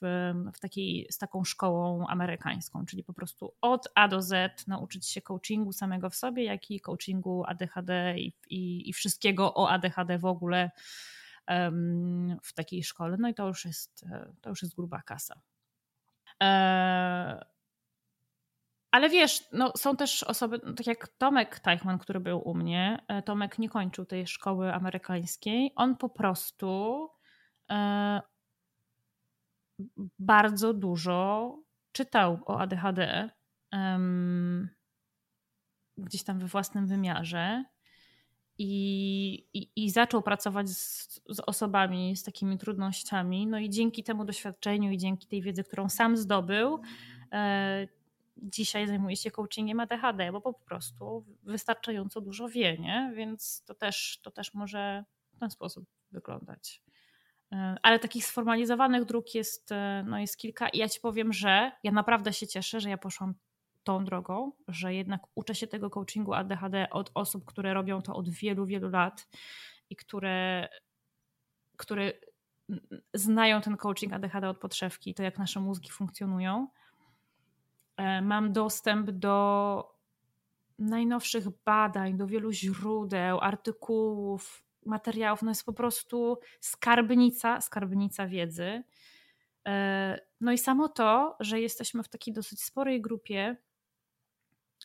w takiej, z taką szkołą amerykańską, czyli po prostu od A do Z nauczyć się coachingu samego w sobie, jak i coachingu ADHD i, i, i wszystkiego o ADHD w ogóle w takiej szkole. No i to już jest, to już jest gruba kasa. E, ale wiesz, no, są też osoby, no, tak jak Tomek Teichman, który był u mnie. E, Tomek nie kończył tej szkoły amerykańskiej. On po prostu e, bardzo dużo czytał o ADHD gdzieś tam we własnym wymiarze. I, i, i, zaczął pracować z, z, osobami z takimi trudnościami. No i dzięki temu doświadczeniu i dzięki tej wiedzy, którą sam zdobył, e, dzisiaj zajmuje się coachingiem ADHD, bo po prostu wystarczająco dużo wie, nie? Więc to też, to też może w ten sposób wyglądać. E, ale takich sformalizowanych dróg jest, e, no jest kilka i ja ci powiem, że ja naprawdę się cieszę, że ja poszłam tą drogą, że jednak uczę się tego coachingu ADHD od osób, które robią to od wielu, wielu lat i które, które znają ten coaching ADHD od podszewki, to jak nasze mózgi funkcjonują mam dostęp do najnowszych badań, do wielu źródeł, artykułów, materiałów. No jest po prostu skarbnica, skarbnica wiedzy. E, no i samo to, że jesteśmy w takiej dosyć sporej grupie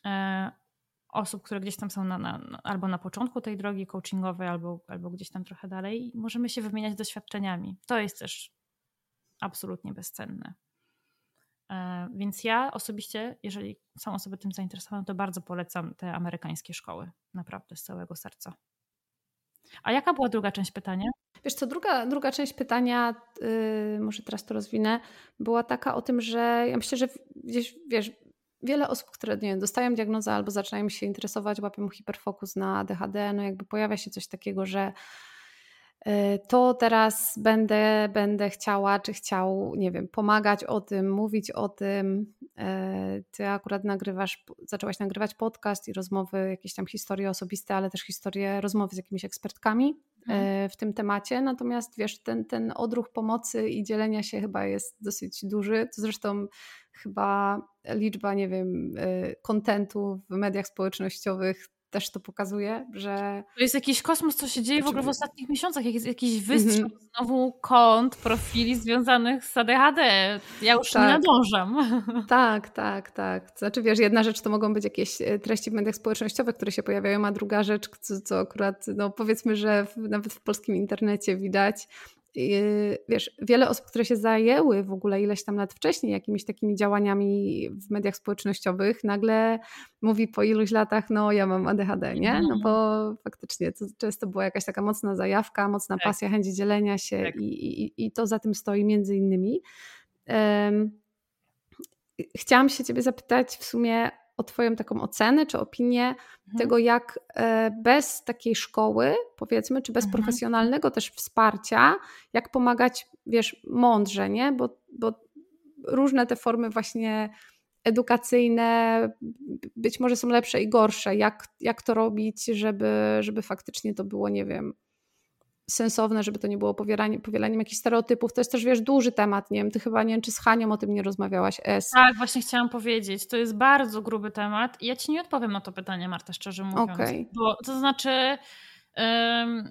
e, osób, które gdzieś tam są na, na, albo na początku tej drogi coachingowej, albo, albo gdzieś tam trochę dalej, możemy się wymieniać doświadczeniami. To jest też absolutnie bezcenne. E, więc ja osobiście, jeżeli są osoby tym zainteresowane, to bardzo polecam te amerykańskie szkoły. Naprawdę z całego serca. A jaka była druga część pytania? Wiesz co, druga, druga część pytania, yy, może teraz to rozwinę, była taka o tym, że ja myślę, że gdzieś, wiesz, wiele osób, które nie wiem, dostają diagnozę albo zaczynają się interesować, łapią hiperfokus na ADHD, no jakby pojawia się coś takiego, że to teraz będę, będę chciała, czy chciał, nie wiem, pomagać o tym, mówić o tym. Y, ty akurat nagrywasz, zaczęłaś nagrywać podcast i rozmowy, jakieś tam historie osobiste, ale też historie, rozmowy z jakimiś ekspertkami mhm. w tym temacie. Natomiast wiesz, ten, ten odruch pomocy i dzielenia się chyba jest dosyć duży. To zresztą chyba liczba, nie wiem, y, kontentu w mediach społecznościowych też to pokazuje, że... To jest jakiś kosmos, co się dzieje w ogóle w ostatnich miesiącach. Jak jest jakiś wystrzał mm -hmm. znowu kont, profili związanych z ADHD. Ja już tak. nie nadążam. Tak, tak, tak. Znaczy wiesz, jedna rzecz to mogą być jakieś e, treści w mediach społecznościowych, które się pojawiają, a druga rzecz, co, co akurat, no powiedzmy, że w, nawet w polskim internecie widać, wiesz, wiele osób, które się zajęły w ogóle ileś tam lat wcześniej jakimiś takimi działaniami w mediach społecznościowych, nagle mówi po iluś latach, no ja mam ADHD, nie? No bo mhm. faktycznie to często była jakaś taka mocna zajawka, mocna tak. pasja, chęć dzielenia się tak. i, i, i to za tym stoi między innymi. Um, chciałam się ciebie zapytać w sumie o Twoją taką ocenę czy opinię mhm. tego, jak e, bez takiej szkoły, powiedzmy, czy bez mhm. profesjonalnego też wsparcia, jak pomagać, wiesz, mądrze, nie? Bo, bo różne te formy właśnie edukacyjne być może są lepsze i gorsze. Jak, jak to robić, żeby, żeby faktycznie to było, nie wiem, sensowne, żeby to nie było powielanie, powielaniem jakichś stereotypów. To jest też, wiesz, duży temat, nie wiem, ty chyba, nie wiem, czy z Hanią o tym nie rozmawiałaś, S. Tak, właśnie chciałam powiedzieć, to jest bardzo gruby temat ja ci nie odpowiem na to pytanie, Marta, szczerze mówiąc. Okay. Bo to znaczy... Um,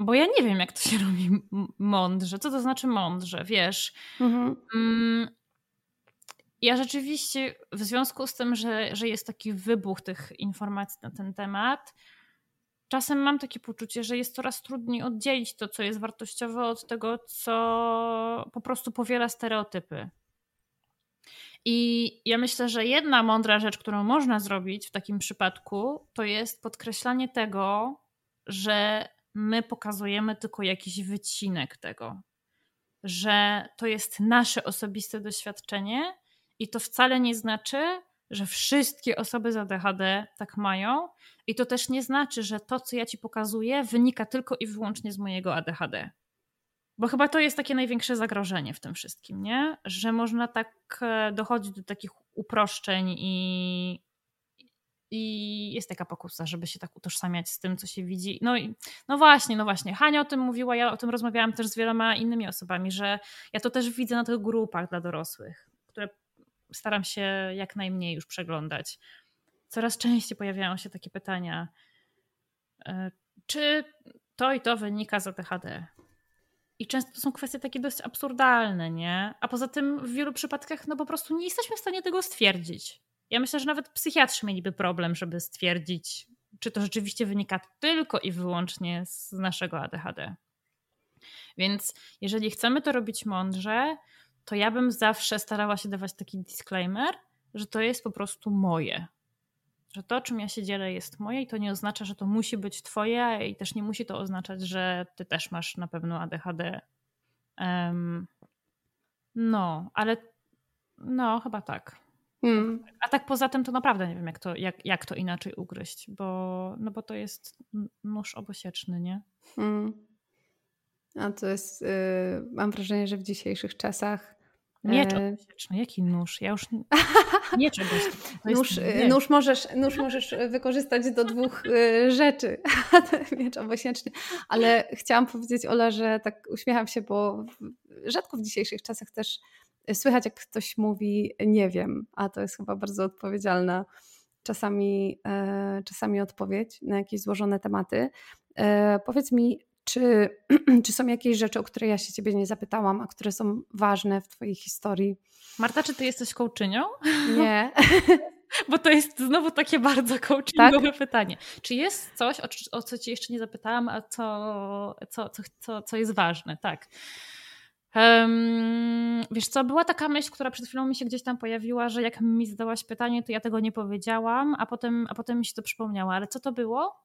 bo ja nie wiem, jak to się robi mądrze. Co to znaczy mądrze, wiesz? Mhm. Um, ja rzeczywiście, w związku z tym, że, że jest taki wybuch tych informacji na ten temat, czasem mam takie poczucie, że jest coraz trudniej oddzielić to, co jest wartościowe, od tego, co po prostu powiela stereotypy. I ja myślę, że jedna mądra rzecz, którą można zrobić w takim przypadku, to jest podkreślanie tego, że my pokazujemy tylko jakiś wycinek tego, że to jest nasze osobiste doświadczenie i to wcale nie znaczy, że wszystkie osoby z ADHD tak mają. I to też nie znaczy, że to, co ja ci pokazuję, wynika tylko i wyłącznie z mojego ADHD. Bo chyba to jest takie największe zagrożenie w tym wszystkim, nie? Że można tak e, dochodzić do takich uproszczeń i, i jest taka pokusa, żeby się tak utożsamiać z tym, co się widzi. No, i, no właśnie, no właśnie. Hania o tym mówiła, ja o tym rozmawiałam też z wieloma innymi osobami, że ja to też widzę na tych grupach dla dorosłych, które staram się jak najmniej już przeglądać. Coraz częściej pojawiają się takie pytania, e, czy to i to wynika z ADHD? I często to są kwestie takie dość absurdalne, nie? A poza tym w wielu przypadkach no po prostu nie jesteśmy w stanie tego stwierdzić. Ja myślę, że nawet psychiatrzy mieliby problem, żeby stwierdzić, czy to rzeczywiście wynika tylko i wyłącznie z naszego ADHD. Więc jeżeli chcemy to robić mądrze, to ja bym zawsze starała się dawać taki disclaimer, że to jest po prostu moje. Że to, czym ja się dzielę, jest moje i to nie oznacza, że to musi być twoje i też nie musi to oznaczać, że ty też masz na pewno ADHD. Um, no, ale no, chyba tak. Hmm. A tak poza tym to naprawdę nie wiem, jak to, jak, jak to inaczej ugryźć, bo, no bo to jest nóż obosieczny, nie? Hmm. A to jest, yy, mam wrażenie, że w dzisiejszych czasach. Miecz yy... jaki nóż? Ja już nie czegoś. Nóż, y, nóż, możesz, nóż możesz wykorzystać do dwóch rzeczy. Miecz obosieczny. Ale chciałam powiedzieć, Ola, że tak uśmiecham się, bo rzadko w dzisiejszych czasach też słychać, jak ktoś mówi nie wiem, a to jest chyba bardzo odpowiedzialna czasami, e, czasami odpowiedź na jakieś złożone tematy. E, powiedz mi, czy, czy są jakieś rzeczy, o które ja się ciebie nie zapytałam, a które są ważne w twojej historii? Marta, czy ty jesteś coachynią? Nie. Bo to jest znowu takie bardzo coachingowe tak? pytanie. Czy jest coś, o, o, co ci jeszcze nie zapytałam, a co, co, co, co, co jest ważne? Tak. Um, wiesz co, była taka myśl, która przed chwilą mi się gdzieś tam pojawiła, że jak mi zadałaś pytanie, to ja tego nie powiedziałam, a potem, a potem mi się to przypomniało. Ale co to było?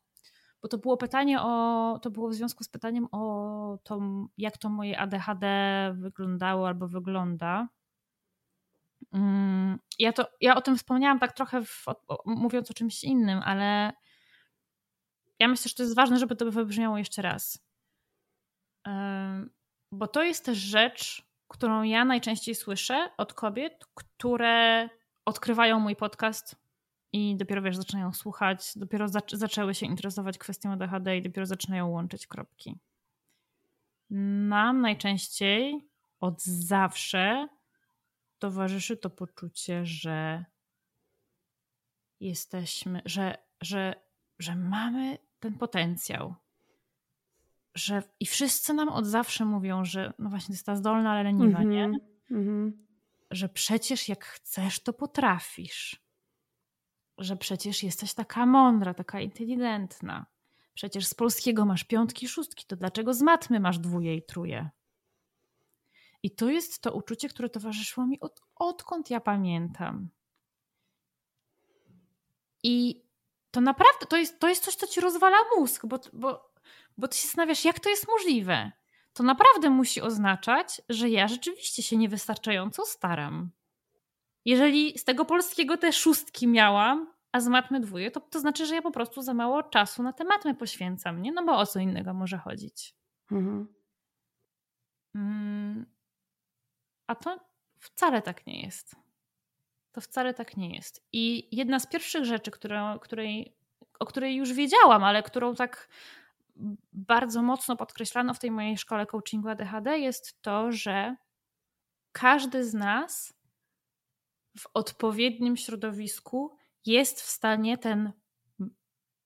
Bo to było pytanie o, to było w związku z pytaniem o to, jak to moje ADHD wyglądało albo wygląda. Mm, ja, to, ja o tym wspomniałam tak trochę w, mówiąc o czymś innym, ale ja myślę, że to jest ważne, żeby to wybrzmiało jeszcze raz. Bo to jest też rzecz, którą ja najczęściej słyszę od kobiet, które odkrywają mój podcast i dopiero wiesz, zaczynają słuchać, dopiero zac zaczęły się interesować kwestią ADHD i dopiero zaczynają łączyć kropki. Mam najczęściej od zawsze towarzyszy to poczucie, że jesteśmy, że, że, że mamy ten potencjał. Że, I wszyscy nam od zawsze mówią, że no właśnie to jest ta zdolna, ale leniwa, mm -hmm. nie? Mm -hmm. Że przecież jak chcesz, to potrafisz. Że przecież jesteś taka mądra, taka inteligentna. Przecież z polskiego masz piątki, szóstki, to dlaczego z matmy masz dwóje i truje? I to jest to uczucie, które towarzyszyło mi od, odkąd ja pamiętam. I to naprawdę, to jest, to jest coś, co ci rozwala mózg, bo, bo, bo ty się zastanawiasz, jak to jest możliwe. To naprawdę musi oznaczać, że ja rzeczywiście się niewystarczająco staram. Jeżeli z tego polskiego te szóstki miałam, a z matmy dwóje, to, to znaczy, że ja po prostu za mało czasu na te matmy poświęcam, nie? No bo o co innego może chodzić. Mhm. Mm, a to wcale tak nie jest. To wcale tak nie jest. I jedna z pierwszych rzeczy, która, której, o której już wiedziałam, ale którą tak bardzo mocno podkreślano w tej mojej szkole coachingu ADHD, jest to, że każdy z nas w odpowiednim środowisku jest w stanie ten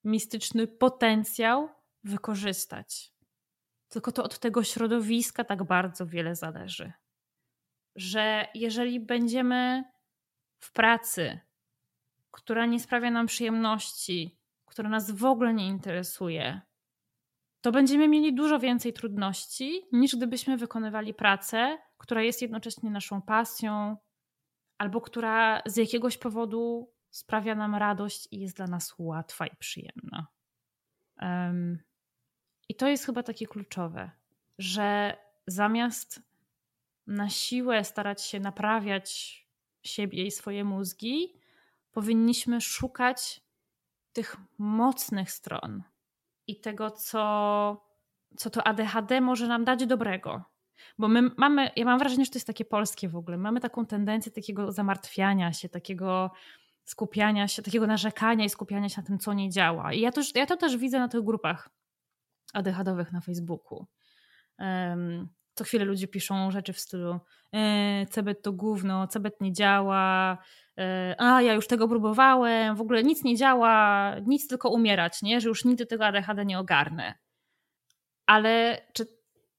mistyczny potencjał wykorzystać. Tylko to od tego środowiska tak bardzo wiele zależy. Że jeżeli będziemy w pracy, która nie sprawia nam przyjemności, która nas w ogóle nie interesuje, to będziemy mieli dużo więcej trudności, niż gdybyśmy wykonywali pracę, która jest jednocześnie naszą pasją, albo która z jakiegoś powodu sprawia nam radość i jest dla nas łatwa i przyjemna. Um, I to jest chyba takie kluczowe, że zamiast na siłę starać się naprawiać siebie i swoje mózgi, powinniśmy szukać tych mocnych stron i tego, co, co to ADHD może nam dać dobrego. Bo my mamy, ja mam wrażenie, że to jest takie polskie w ogóle. Mamy taką tendencję takiego zamartwiania się, takiego skupiania się, takiego narzekania i skupiania się na tym, co nie działa. I ja to, ja to też widzę na tych grupach ADHD-owych na Facebooku. Um, co chwilę ludzie piszą rzeczy w stylu e, cebet to gówno, cebet nie działa, e, a ja już tego próbowałem, w ogóle nic nie działa, nic tylko umierać, nie? że już nigdy tego ADHD nie ogarnę. Ale czy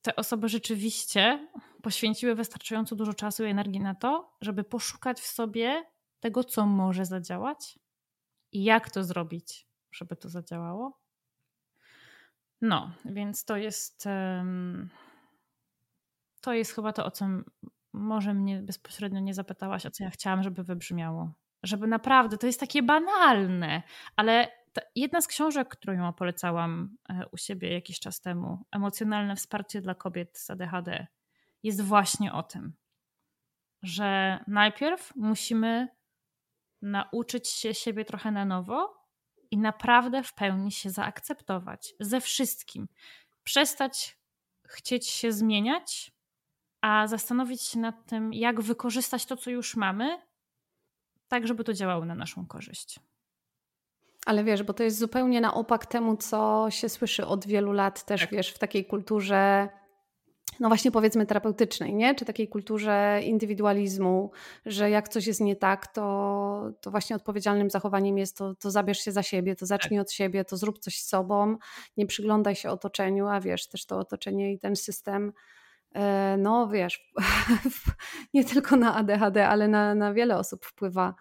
te osoby rzeczywiście poświęciły wystarczająco dużo czasu i energii na to, żeby poszukać w sobie tego, co może zadziałać i jak to zrobić, żeby to zadziałało? No, więc to jest. To jest chyba to, o co może mnie bezpośrednio nie zapytałaś, o co ja chciałam, żeby wybrzmiało. Żeby naprawdę, to jest takie banalne, ale jedna z książek, którą ja polecałam e, u siebie jakiś czas temu, Emocjonalne wsparcie dla kobiet z ADHD, jest właśnie o tym, że najpierw musimy nauczyć się siebie trochę na nowo i naprawdę w pełni się zaakceptować ze wszystkim. Przestać chcieć się zmieniać, a zastanowić się nad tym, jak wykorzystać to, co już mamy, tak, żeby to działało na naszą korzyść. Ale wiesz, bo to jest zupełnie na opak temu, co się słyszy od wielu lat też, tak. wiesz, w takiej kulturze, no właśnie powiedzmy terapeutycznej, nie? Czy takiej kulturze indywidualizmu, że jak coś jest nie tak, to, to właśnie odpowiedzialnym zachowaniem jest to, to zabierz się za siebie, to zacznij tak. od siebie, to zrób coś z sobą, nie przyglądaj się otoczeniu, a wiesz, też to otoczenie i ten system E, no wiesz, nie tylko na ADHD, ale na, na wiele osób wpływa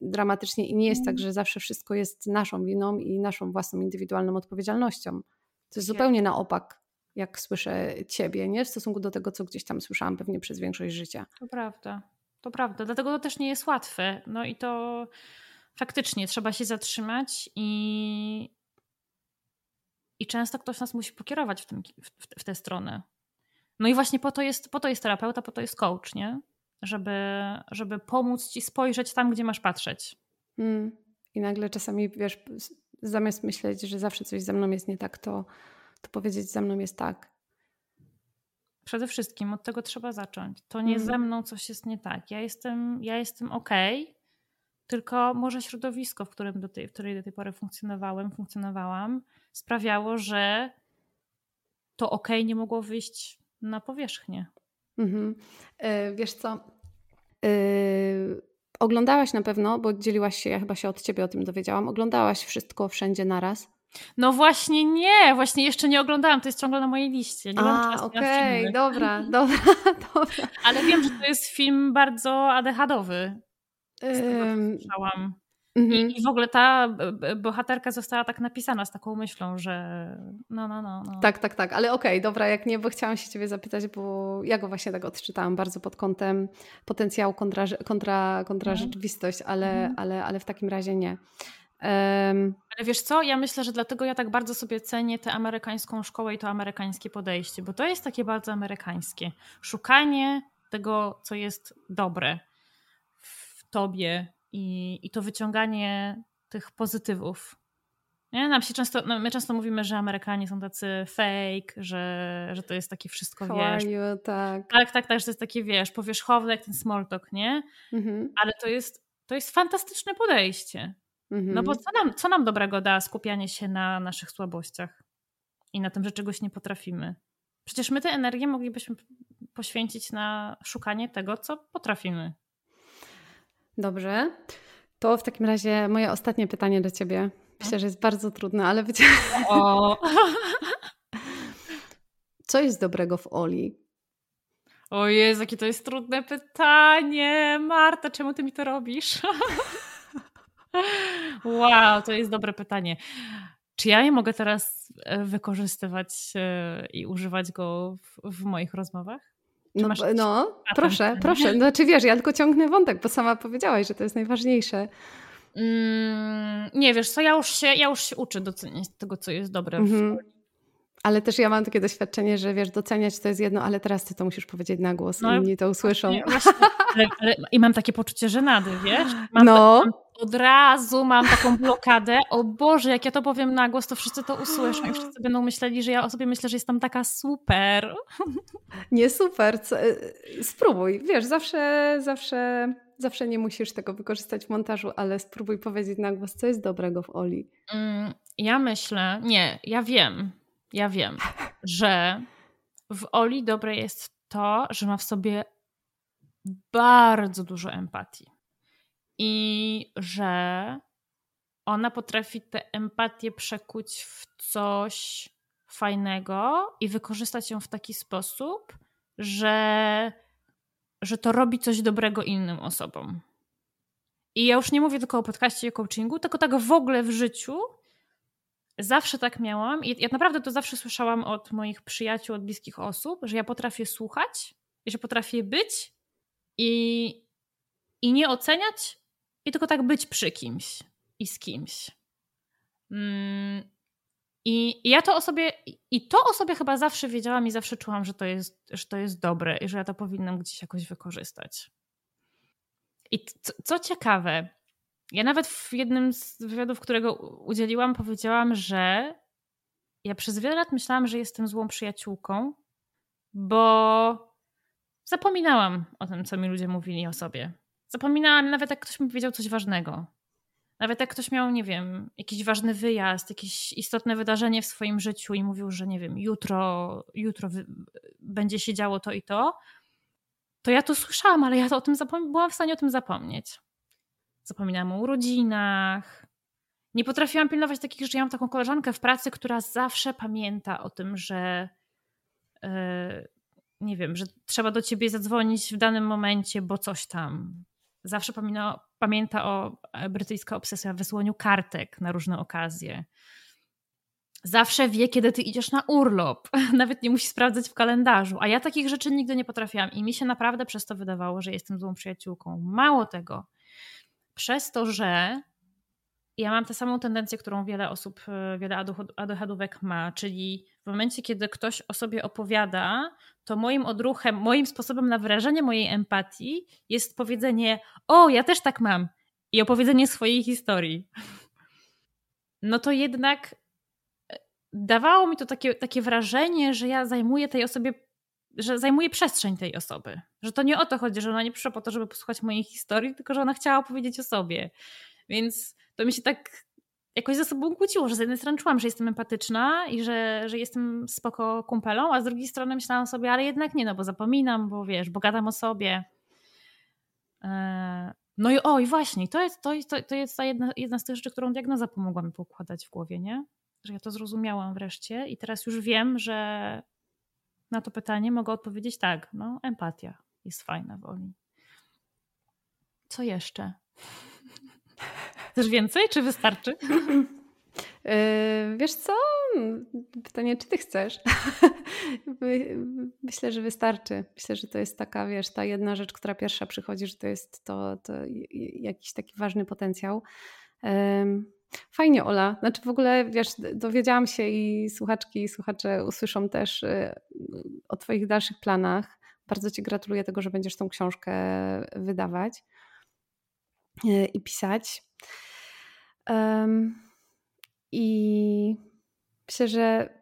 dramatycznie i nie jest tak, mm. że zawsze wszystko jest naszą winą i naszą własną indywidualną odpowiedzialnością. To jest zupełnie na opak, jak słyszę ciebie, nie? W stosunku do tego, co gdzieś tam słyszałam pewnie przez większość życia. To prawda. To prawda. Dlatego to też nie jest łatwe. No i to faktycznie trzeba się zatrzymać i, i często ktoś nas musi pokierować w, tym, w, w tę stronę. No i właśnie po to jest, po to jest terapeuta, po to jest coach, nie? Żeby, żeby pomóc ci spojrzeć tam, gdzie masz patrzeć. Mm. I nagle czasami, wiesz, zamiast myśleć, że zawsze coś ze mną jest nie tak, to, to powiedzieć, ze mną jest tak. Przede wszystkim od tego trzeba zacząć. To nie mm. ze mną coś jest nie tak. Ja jestem, ja jestem okej, okay, tylko może środowisko, w którym do tej, w której do tej pory funkcjonowałem, funkcjonowałam, sprawiało, że to okej okay nie mogło wyjść na powierzchnię. Mhm. E, wiesz co, Yy, oglądałaś na pewno, bo dzieliłaś się, ja chyba się od ciebie o tym dowiedziałam, oglądałaś wszystko wszędzie naraz? No właśnie nie, właśnie jeszcze nie oglądałam, to jest ciągle na mojej liście. Nie A, okej, okay, dobra, dobra, dobra. Ale wiem, że to jest film bardzo tego, słyszałam. Mhm. I, w ogóle ta bohaterka została tak napisana z taką myślą, że no, no, no. no. Tak, tak, tak, ale okej, okay, dobra, jak nie, bo chciałam się Ciebie zapytać, bo ja go właśnie tak odczytałam bardzo pod kątem potencjału kontra, kontra, kontra mhm. rzeczywistość, ale, mhm. ale, ale w takim razie nie. Um, ale wiesz co, ja myślę, że dlatego ja tak bardzo sobie cenię tę amerykańską szkołę i to amerykańskie podejście, bo to jest takie bardzo amerykańskie. Szukanie tego, co jest dobre w tobie, i, i to wyciąganie tych pozytywów. Nie? Nam się często, no my często mówimy, że Amerykanie są tacy fake, że, że to jest takie wszystko, How wiesz. You, tak. tak, tak, tak, że to jest takie, wiesz, powierzchowne jak ten small talk, nie? Mhm. Ale to jest, to jest fantastyczne podejście. Mhm. No bo co nam, co nam dobrego da skupianie się na naszych słabościach i na tym, że czegoś nie potrafimy? Przecież my tę energię moglibyśmy poświęcić na szukanie tego, co potrafimy. Dobrze. To w takim razie moje ostatnie pytanie do ciebie. Myślę, że jest bardzo trudne, ale wiecie. O. Co jest dobrego w Oli? O Jezu, jakie to jest trudne pytanie. Marta, czemu ty mi to robisz? wow, to jest dobre pytanie. Czy ja je mogę teraz e, wykorzystywać e, i używać go w, w moich rozmowach? No, no proszę, proszę. Znaczy wiesz, ja tylko ciągnę wątek, bo sama powiedziałaś, że to jest najważniejsze. Mm, nie, wiesz co, ja już się, ja już się uczę doceniać tego, co jest dobre mhm. Ale też ja mam takie doświadczenie, że wiesz, doceniać to jest jedno, ale teraz ty to musisz powiedzieć na głos, no, inni to usłyszą. Właśnie, ale, ale, I mam takie poczucie żenady, wiesz? Mam no. Od razu mam taką blokadę. O Boże, jak ja to powiem na głos, to wszyscy to usłyszą i wszyscy będą myśleli, że ja o sobie myślę, że jestem taka super. Nie super. Y, spróbuj. Wiesz, zawsze, zawsze, zawsze nie musisz tego wykorzystać w montażu, ale spróbuj powiedzieć na głos, co jest dobrego w Oli. Mm, ja myślę, nie, ja wiem, ja wiem, że w Oli dobre jest to, że ma w sobie bardzo dużo empatii i że ona potrafi tę empatię przekuć w coś fajnego i wykorzystać ją w taki sposób, że, że to robi coś dobrego innym osobom. I ja już nie mówię tylko o podcaście i o coachingu, tylko tak w ogóle w życiu. Zawsze tak miałam i ja naprawdę to zawsze słyszałam od moich przyjaciół, od bliskich osób, że ja potrafię słuchać i że potrafię być i, i nie oceniać, i tylko tak być przy kimś i z kimś. Mm, I ja to o sobie, i to o sobie chyba zawsze wiedziałam i zawsze czułam, że to jest, że to jest dobre i że ja to powinnam gdzieś jakoś wykorzystać. I co, co ciekawe, ja nawet w jednym z wywiadów, którego udzieliłam, powiedziałam, że ja przez wiele lat myślałam, że jestem złą przyjaciółką, bo zapominałam o tym, co mi ludzie mówili o sobie. Zapominałam nawet, jak ktoś mi powiedział coś ważnego. Nawet jak ktoś miał, nie wiem, jakiś ważny wyjazd, jakieś istotne wydarzenie w swoim życiu i mówił, że nie wiem, jutro, jutro będzie się działo to i to, to ja to słyszałam, ale ja to o tym byłam w stanie o tym zapomnieć. Zapominałam o urodzinach. Nie potrafiłam pilnować takich rzeczy. Ja mam taką koleżankę w pracy, która zawsze pamięta o tym, że yy, nie wiem, że trzeba do ciebie zadzwonić w danym momencie, bo coś tam zawsze pamięta, pamięta o e, brytyjska obsesja wysłaniu kartek na różne okazje. Zawsze wie, kiedy ty idziesz na urlop. Nawet nie musi sprawdzać w kalendarzu. A ja takich rzeczy nigdy nie potrafiłam i mi się naprawdę przez to wydawało, że jestem złą przyjaciółką. Mało tego, przez to, że ja mam tę samą tendencję, którą wiele osób, e, wiele adochadówek ma, czyli w momencie, kiedy ktoś o sobie opowiada, to moim odruchem, moim sposobem na wyrażenie mojej empatii jest powiedzenie: O, ja też tak mam, i opowiedzenie swojej historii. No to jednak e, dawało mi to takie, takie wrażenie, że ja zajmuję tej osobie, że zajmuję przestrzeń tej osoby. Że to nie o to chodzi, że ona nie przyszła po to, żeby posłuchać mojej historii, tylko że ona chciała opowiedzieć o sobie. Więc to mi się tak jakoś ze sobą kłóciło, że z jednej strony czułam, że jestem empatyczna i że, że jestem spoko kumpelą, a z drugiej strony myślałam sobie, ale jednak nie, no bo zapominam, bo wiesz, bo gadam o sobie. E, no i oj, właśnie, to jest, to jest, to jest ta jedna, jedna z tych rzeczy, którą diagnoza pomogła mi poukładać w głowie, nie? Że ja to zrozumiałam wreszcie i teraz już wiem, że na to pytanie mogę odpowiedzieć tak, no empatia jest fajna w Oli. Co jeszcze? Też więcej, czy wystarczy? Yy, wiesz co? Pytanie, czy ty chcesz? Myślę, że wystarczy. Myślę, że to jest taka, wiesz, ta jedna rzecz, która pierwsza przychodzi, że to jest to, to jakiś taki ważny potencjał. Fajnie, Ola. Znaczy w ogóle, wiesz, dowiedziałam się i słuchaczki i słuchacze usłyszą też y, o Twoich dalszych planach. Bardzo Ci gratuluję tego, że będziesz tą książkę wydawać y, i pisać. I myślę, że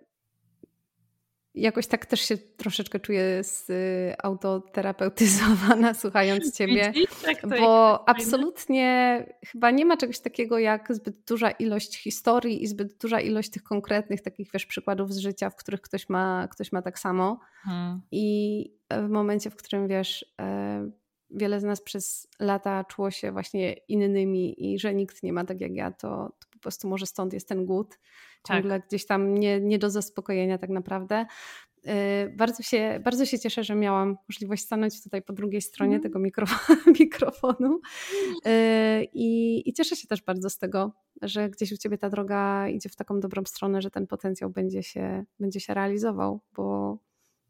jakoś tak też się troszeczkę czuję z y, autoterapeutyzowana słuchając ciebie, bo absolutnie chyba nie ma czegoś takiego jak zbyt duża ilość historii i zbyt duża ilość tych konkretnych takich wiesz przykładów z życia, w których ktoś ma, ktoś ma tak samo hmm. i w momencie, w którym wiesz e, wiele z nas przez lata czuło się właśnie innymi i że nikt nie ma tak jak ja, to, to po prostu może stąd jest ten głód ciągle tak. gdzieś tam nie, nie do zaspokojenia tak naprawdę. Y, bardzo się, bardzo się cieszę, że miałam możliwość stanąć tutaj po drugiej stronie mm. tego mikrofonu y, I, I, cieszę się też bardzo z tego, że gdzieś u Ciebie ta droga idzie w taką dobrą stronę, że ten potencjał będzie się, będzie się realizował, bo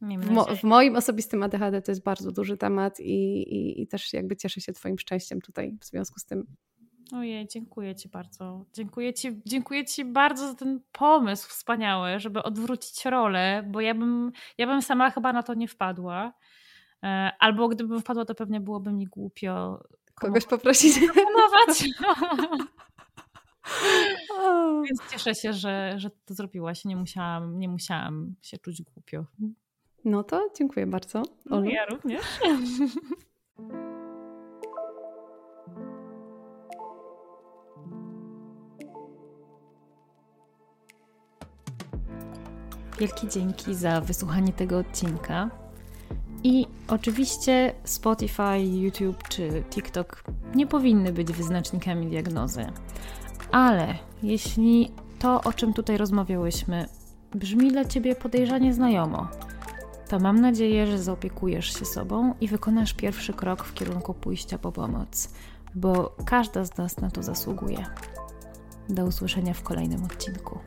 w, mo w, moim osobistym ADHD to jest bardzo duży temat i, i, i też jakby cieszę się Twoim szczęściem tutaj w związku z tym. Ojej, dziękuję Ci bardzo. Dziękuję Ci, dziękuję Ci bardzo za ten pomysł wspaniały, żeby odwrócić rolę, bo ja bym, ja bym sama chyba na to nie wpadła. E, albo gdybym wpadła, to pewnie byłoby mi głupio kogoś poprosić. Więc cieszę się, że, że to zrobiłaś. Nie musiałam, nie musiałam się czuć głupio. No to dziękuję bardzo. No, ja również. Wielkie dzięki za wysłuchanie tego odcinka. I oczywiście Spotify, YouTube czy TikTok nie powinny być wyznacznikami diagnozy. Ale jeśli to, o czym tutaj rozmawiałyśmy, brzmi dla ciebie podejrzanie znajomo, to mam nadzieję, że zaopiekujesz się sobą i wykonasz pierwszy krok w kierunku pójścia po pomoc, bo każda z nas na to zasługuje. Do usłyszenia w kolejnym odcinku.